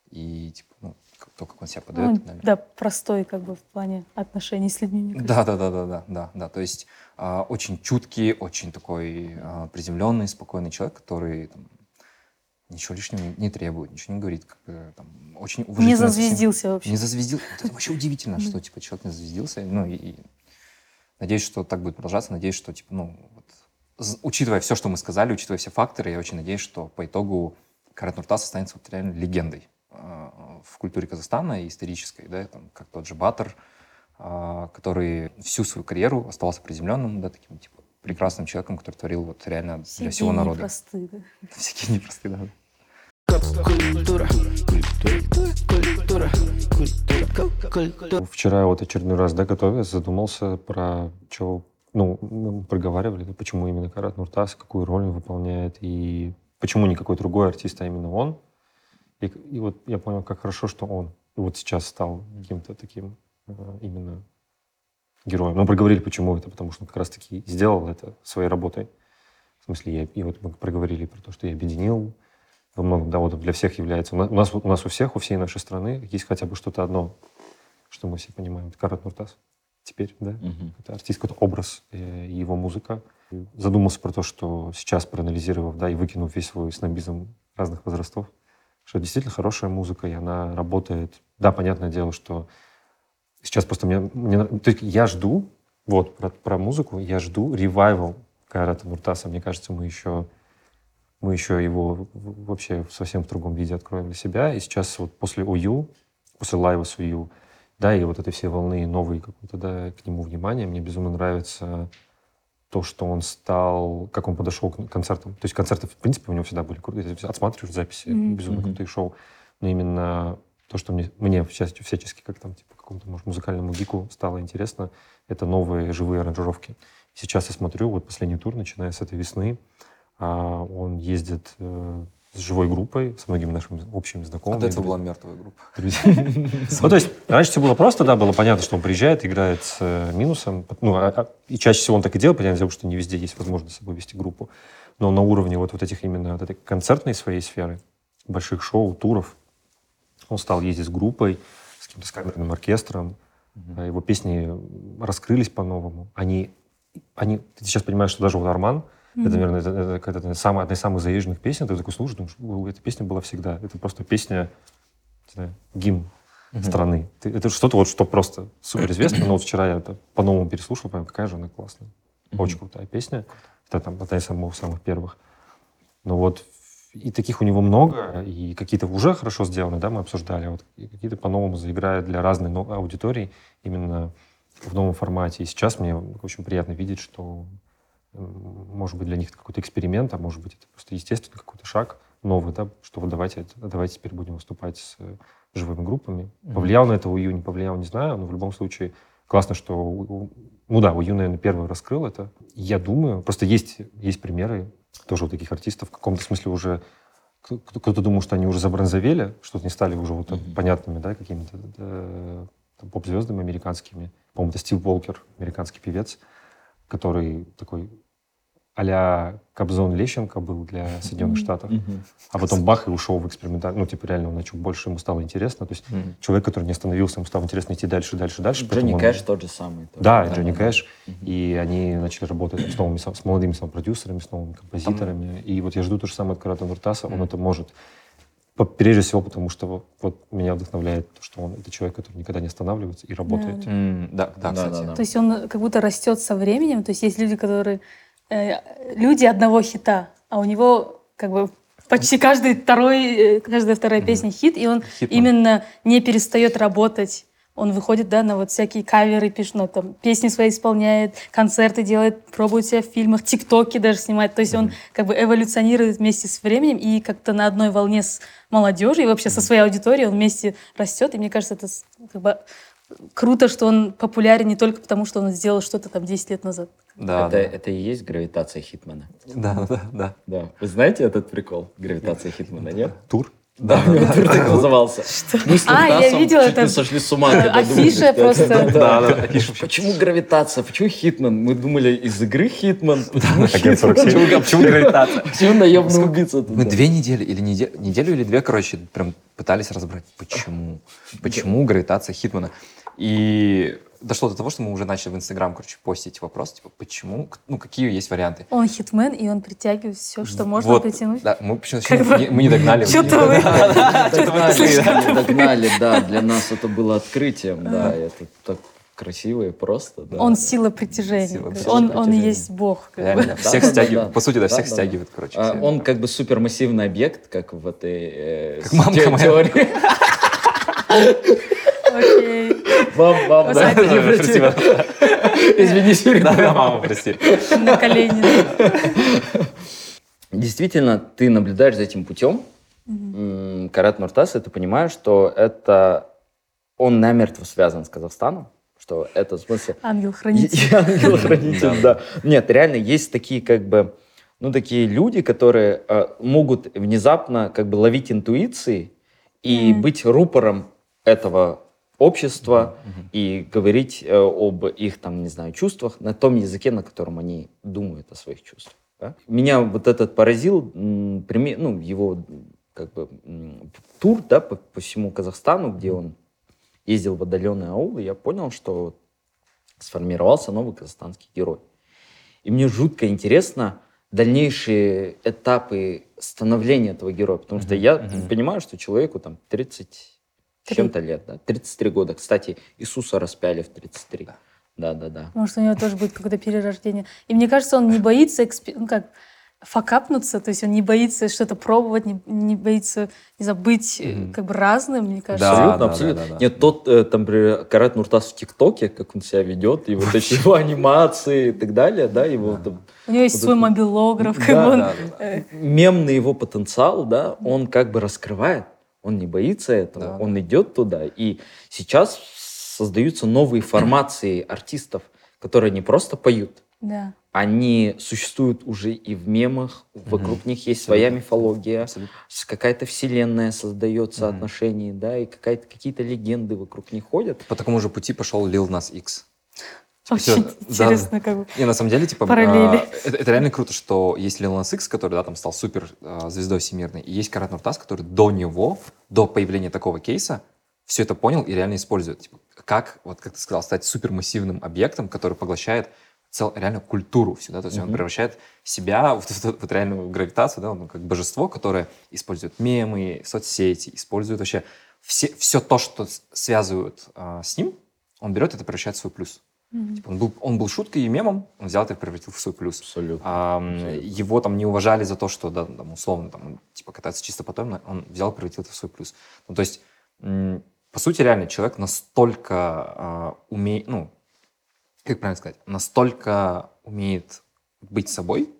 и, типа, ну, то, как он себя подает. Ну, да, простой как бы в плане отношений с людьми. Да, да, да, да, да, да, да. То есть а, очень чуткий, очень такой а, приземленный, спокойный человек, который там, ничего лишнего не, требует, ничего не говорит, как бы, там, очень Не зазвездился вообще. Не зазвездил. Вот Это вообще удивительно, что типа человек не зазвездился. Ну и, и надеюсь, что так будет продолжаться. Надеюсь, что типа, ну, вот, учитывая все, что мы сказали, учитывая все факторы, я очень надеюсь, что по итогу Карат Нуртас останется вот реально легендой э, в культуре Казахстана и исторической, да, там, как тот же Батор, э, который всю свою карьеру оставался приземленным, да, таким типа прекрасным человеком, который творил вот реально для Все всего народа. просты, да. Всякие непростые, да. Вчера вот очередной раз, да, готовясь, задумался про что, ну, мы проговаривали, почему именно Карат Нуртас, какую роль он выполняет, и почему не какой другой артист, а именно он. И, и вот я понял, как хорошо, что он вот сейчас стал каким-то таким э, именно героем. Но проговорили, почему это, потому что он как раз-таки сделал это своей работой. В смысле, я, и вот мы проговорили про то, что я объединил во многом, да, вот для всех является. У нас, у нас, у всех, у всей нашей страны есть хотя бы что-то одно, что мы все понимаем. Это Карат Нуртас. Теперь, да? Мгм. Это артист, какой-то образ э, и его музыка. Задумался про то, что сейчас, проанализировав, да, и выкинув весь свой снобизм разных возрастов, что действительно хорошая музыка, и она работает. Да, понятное дело, что сейчас просто мне, мне то есть я жду, вот, про, про музыку, я жду ревайвал Кайрата Нуртаса. Мне кажется, мы еще, мы еще его в- вообще в совсем в другом виде откроем для себя. И сейчас вот после УЮ, после лайва с УЮ, да, и вот этой всей волны новой какой-то, да, к нему внимания, мне безумно нравится то, что он стал, как он подошел к концертам. То есть концерты, в принципе, у него всегда были крутые. Если отсматриваешь записи, Мгм. безумно Мгм. крутые шоу. Но именно то, что мне, мне всячески, всячески как там, типа, какому-то, может, музыкальному гику стало интересно, это новые живые аранжировки. Сейчас я смотрю, вот последний тур, начиная с этой весны, он ездит э, с живой группой, с многими нашими общими А знакомыми. этого друз- была мертвая группа. ну, то есть, раньше все было просто, да, было понятно, что он приезжает, играет с э, минусом. Ну, а- а- и чаще всего он так и делает, понятное дело, что не везде есть возможность с собой вести группу. Но на уровне вот, вот этих именно вот этой концертной своей сферы, больших шоу, туров, он стал ездить с группой, с каким-то с камерным оркестром. А Его песни раскрылись по-новому. Они, они, ты сейчас понимаешь, что даже вот Арман, это, наверное, это, это какая-то самая, одна из самых заезженных песен. Ты такой слушаешь, думаешь, «О, эта песня была всегда. Это просто песня, не знаю, гимн страны. Ты- это что-то вот, что просто супер известно. Но вот вчера я это по-новому переслушал, понял, какая же она классная. Очень крутая песня. Это там одна из самых, самых первых. Но вот и таких у него много, и какие-то уже хорошо сделаны, да, мы обсуждали, а вот и какие-то по-новому заиграют для разной но- аудитории именно в новом формате. И сейчас мне очень приятно видеть, что может быть для них это какой-то эксперимент, а может быть это просто естественный какой-то шаг новый, да, что вот давайте, давайте теперь будем выступать с э, живыми группами. Повлиял на это УЮ, не повлиял, не знаю, но в любом случае классно, что, у- у- ну да, УЮ, наверное, первый раскрыл это. Я думаю, просто есть, есть примеры тоже вот таких артистов, в каком-то смысле уже кто- кто- кто-то думал, что они уже забронзовели, что не стали уже вот понятными, да, какими-то э, там, поп-звездами американскими. По-моему, это Стив Волкер, американский певец, который такой а-ля Кобзон Лещенко был для Соединенных Штатов. Мгм. А потом бах и ушел в экспериментальный. Ну, типа, реально, он начал больше, ему стало интересно. То есть человек, который не остановился, ему стало интересно идти дальше, дальше, дальше. Джонни он- Кэш тот же самый. тоже. Да, Джонни да. Кэш. И они начали работать с, новыми, с молодыми сам-продюсерами, с новыми композиторами. И вот я жду то же самое от Карата Нуртаса. Он это может. Прежде всего, потому что вот, вот меня вдохновляет то, что он это человек, который никогда не останавливается и работает. Да, да, Да, кстати. да, да. То есть он как будто растет со временем. То есть есть люди, которые... э, люди одного хита, а у него как бы почти каждый второй, э, каждая вторая песня хит, и он Хитман. именно не перестает работать. Он выходит, да, на вот всякие каверы, пишет, ну, там, песни свои исполняет, концерты делает, пробует себя в фильмах, тиктоки даже снимает. То есть он как бы эволюционирует вместе с временем и как-то на одной волне с молодежью и вообще со своей аудиторией он вместе растет. И мне кажется, это как бы круто, что он популярен не только потому, что он сделал что-то там 10 лет назад. Да, это, да. это и есть гравитация Хитмана. Да, да, да. Да. Вы знаете этот прикол? Гравитация Хитмана, нет? Тур. Да, него тур так назывался. Мы с А, я видела чуть не это. сошли с ума. Афиша что просто. Да, да, да. Афиша Почему гравитация? Почему Хитман? Мы думали из игры Хитман. Почему Хитман? 47. Почему гравитация? Почему наемный убийца? Мы две недели или неде- неделю или две, короче, прям пытались разобрать, почему. Почему гравитация Хитмана. И дошло до того, что мы уже начали в Инстаграм, короче, постить вопрос, типа, почему, ну, какие есть варианты. Он хитмен, и он притягивает все, что можно Вот, притянуть. Да, мы почему-то Как бы- не, мы не догнали. Чё-то вы- Догнали, догнали, да. Для нас это было открытием, да. Это так красиво и просто. да. Он сила притяжения. Сила он, он и есть Бог. как бы. Всех да, стягивает, да. по сути, да, Да, всех да, стягивает, короче. А. Он как бы супермассивный объект, как в этой э, Как мамка те- моя. теории. Окей. Мам, мам, да. Извини, Сюрик. Да, да, мама, прости. На колени. Действительно, ты наблюдаешь за этим путем. Карат Нуртас, и ты понимаешь, что это он намертво связан с Казахстаном, что это в смысле Ангел-хранитель. Ангел-хранитель, да. Нет, реально есть такие как бы, ну, такие люди, которые э, могут внезапно как бы ловить интуиции и Мгм. быть рупором этого общество Мгм. и говорить э, об их, там, не знаю, чувствах на том языке, на котором они думают о своих чувствах. да. Меня вот этот поразил, м, приме- ну, его как бы м, тур, да, по, по всему Казахстану, где он ездил в отдаленные аулы, я понял, что сформировался новый казахстанский герой. И мне жутко интересно дальнейшие этапы становления этого героя, потому что Мгм, я мгм. понимаю, что человеку там 30 с Три. Чем-то лет, да, 33 года. Кстати, Иисуса распяли в 33. Да. Да, да, да. Может, у него тоже будет какое-то перерождение. И мне кажется, он не боится экспе- ну, как, факапнуться, то есть он не боится что-то пробовать, не, не боится не забыть э, Мгм. как бы разным, мне кажется. Да, абсолютно, да, абсолютно. да, да, да. Нет, тот, э, там, например, Карат Нуртас в ТикТоке, как он себя ведет, и вот эти его анимации и так далее, да, его Да. там, У него есть Вот свой это- мобилограф, как Да, он... да, да. э, мемный его потенциал, да, он как бы раскрывает, он не боится этого, Да. он идет туда. И сейчас создаются новые формации артистов, которые не просто поют, Да. они существуют уже и в мемах, вокруг Мгм. них есть своя мифология, Абсолютно. какая-то вселенная создается Мгм. отношений, да, и какая-то, какие-то легенды вокруг них ходят. По такому же пути пошел Lil Nas X. Очень да, интересно, как бы. Не, на самом деле, типа, Параллели. а, это, это реально круто, что есть Lil Nas X, который, да, там стал супер а, звездой всемирной, и есть Карат Нуртас, который до него, до появления такого кейса, все это понял и реально использует. Типа, как, вот как ты сказал, стать супермассивным объектом, который поглощает цел, реально культуру всю, да, то есть он Мгм. превращает себя вот в эту вот реальную гравитацию, да, ну, как божество, которое использует мемы, соцсети, использует вообще все, все то, что связывают а, с ним, он берет это и превращает в свой плюс. Типа, он, был, он был шуткой и мемом, он взял это и превратил в свой плюс. Абсолютно. Абсолютно. его там не уважали за то, что, да, там, условно, там, типа, катается чисто потом, он взял и превратил это в свой плюс. Ну, то есть, м, по сути, реально, человек настолько а, умеет, ну, как правильно сказать, настолько умеет быть собой,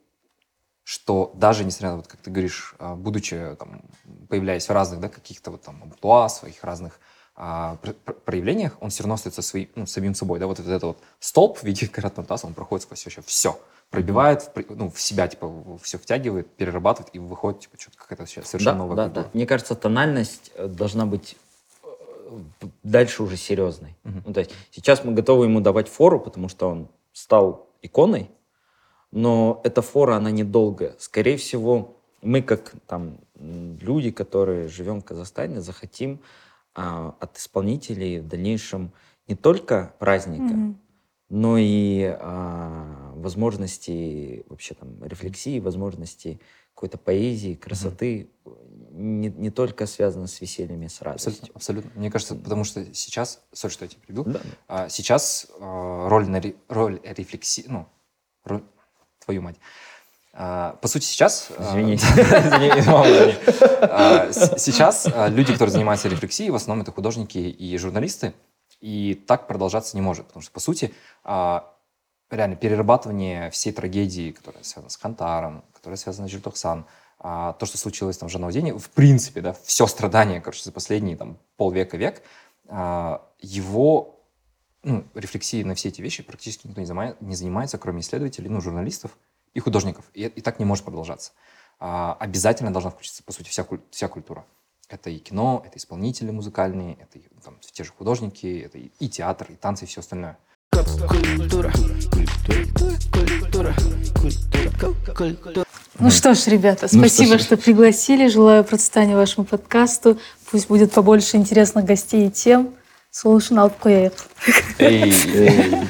что даже несмотря на, вот, как ты говоришь, а, будучи, там, появляясь в разных, да, каких-то вот там амплуа, своих разных а, пр- пр- проявлениях, он все равно остается своим, ну, самим собой, да, вот этот, вот столб в виде каратного таз, он проходит сквозь вообще все, пробивает, ну, в себя, типа, все втягивает, перерабатывает, и выходит, типа, что-то какая-то сейчас совершенно Да, новая да, культура. да. Мне кажется, тональность э, должна быть э, дальше уже серьезной. Мгм. Ну, то есть сейчас мы готовы ему давать фору, потому что он стал иконой, но эта фора, она недолгая. Скорее всего, мы как там люди, которые живем в Казахстане, захотим а, от исполнителей в дальнейшем не только праздника, Мгм. но и а, возможности вообще там рефлексии, возможности какой-то поэзии, красоты, не, не только связано с весельем и с радостью. Абсолютно, абсолютно. Мне кажется, потому что сейчас, сори, что я тебя перебил, Да. А сейчас а, роль, на роль рефлексии, ну, роль, твою мать. А, по сути, сейчас... а, Извините. А, Сейчас люди, которые занимаются рефлексией, в основном это художники и журналисты, и так продолжаться не может, потому что, по сути, реально перерабатывание всей трагедии, которая связана с Хантаром, которая связана с Жильтоксан, то, что случилось там в Жанаудине, в принципе, да, все страдания, короче, за последние там полвека-век, его ну, рефлексией на все эти вещи практически никто не занимается, кроме исследователей, ну, журналистов и художников. И, и так не может продолжаться. А, обязательно должна включиться, по сути, вся, куль- вся культура. Это и кино, это исполнители музыкальные, это и, там, те же художники, это и, и театр, и танцы, и все остальное. Ну что ж, ребята, Ну спасибо, что ж. что пригласили. Желаю процветания вашему подкасту. Пусть будет побольше интересных гостей и тем. Сол үшін алып қояйық. Эй, эй.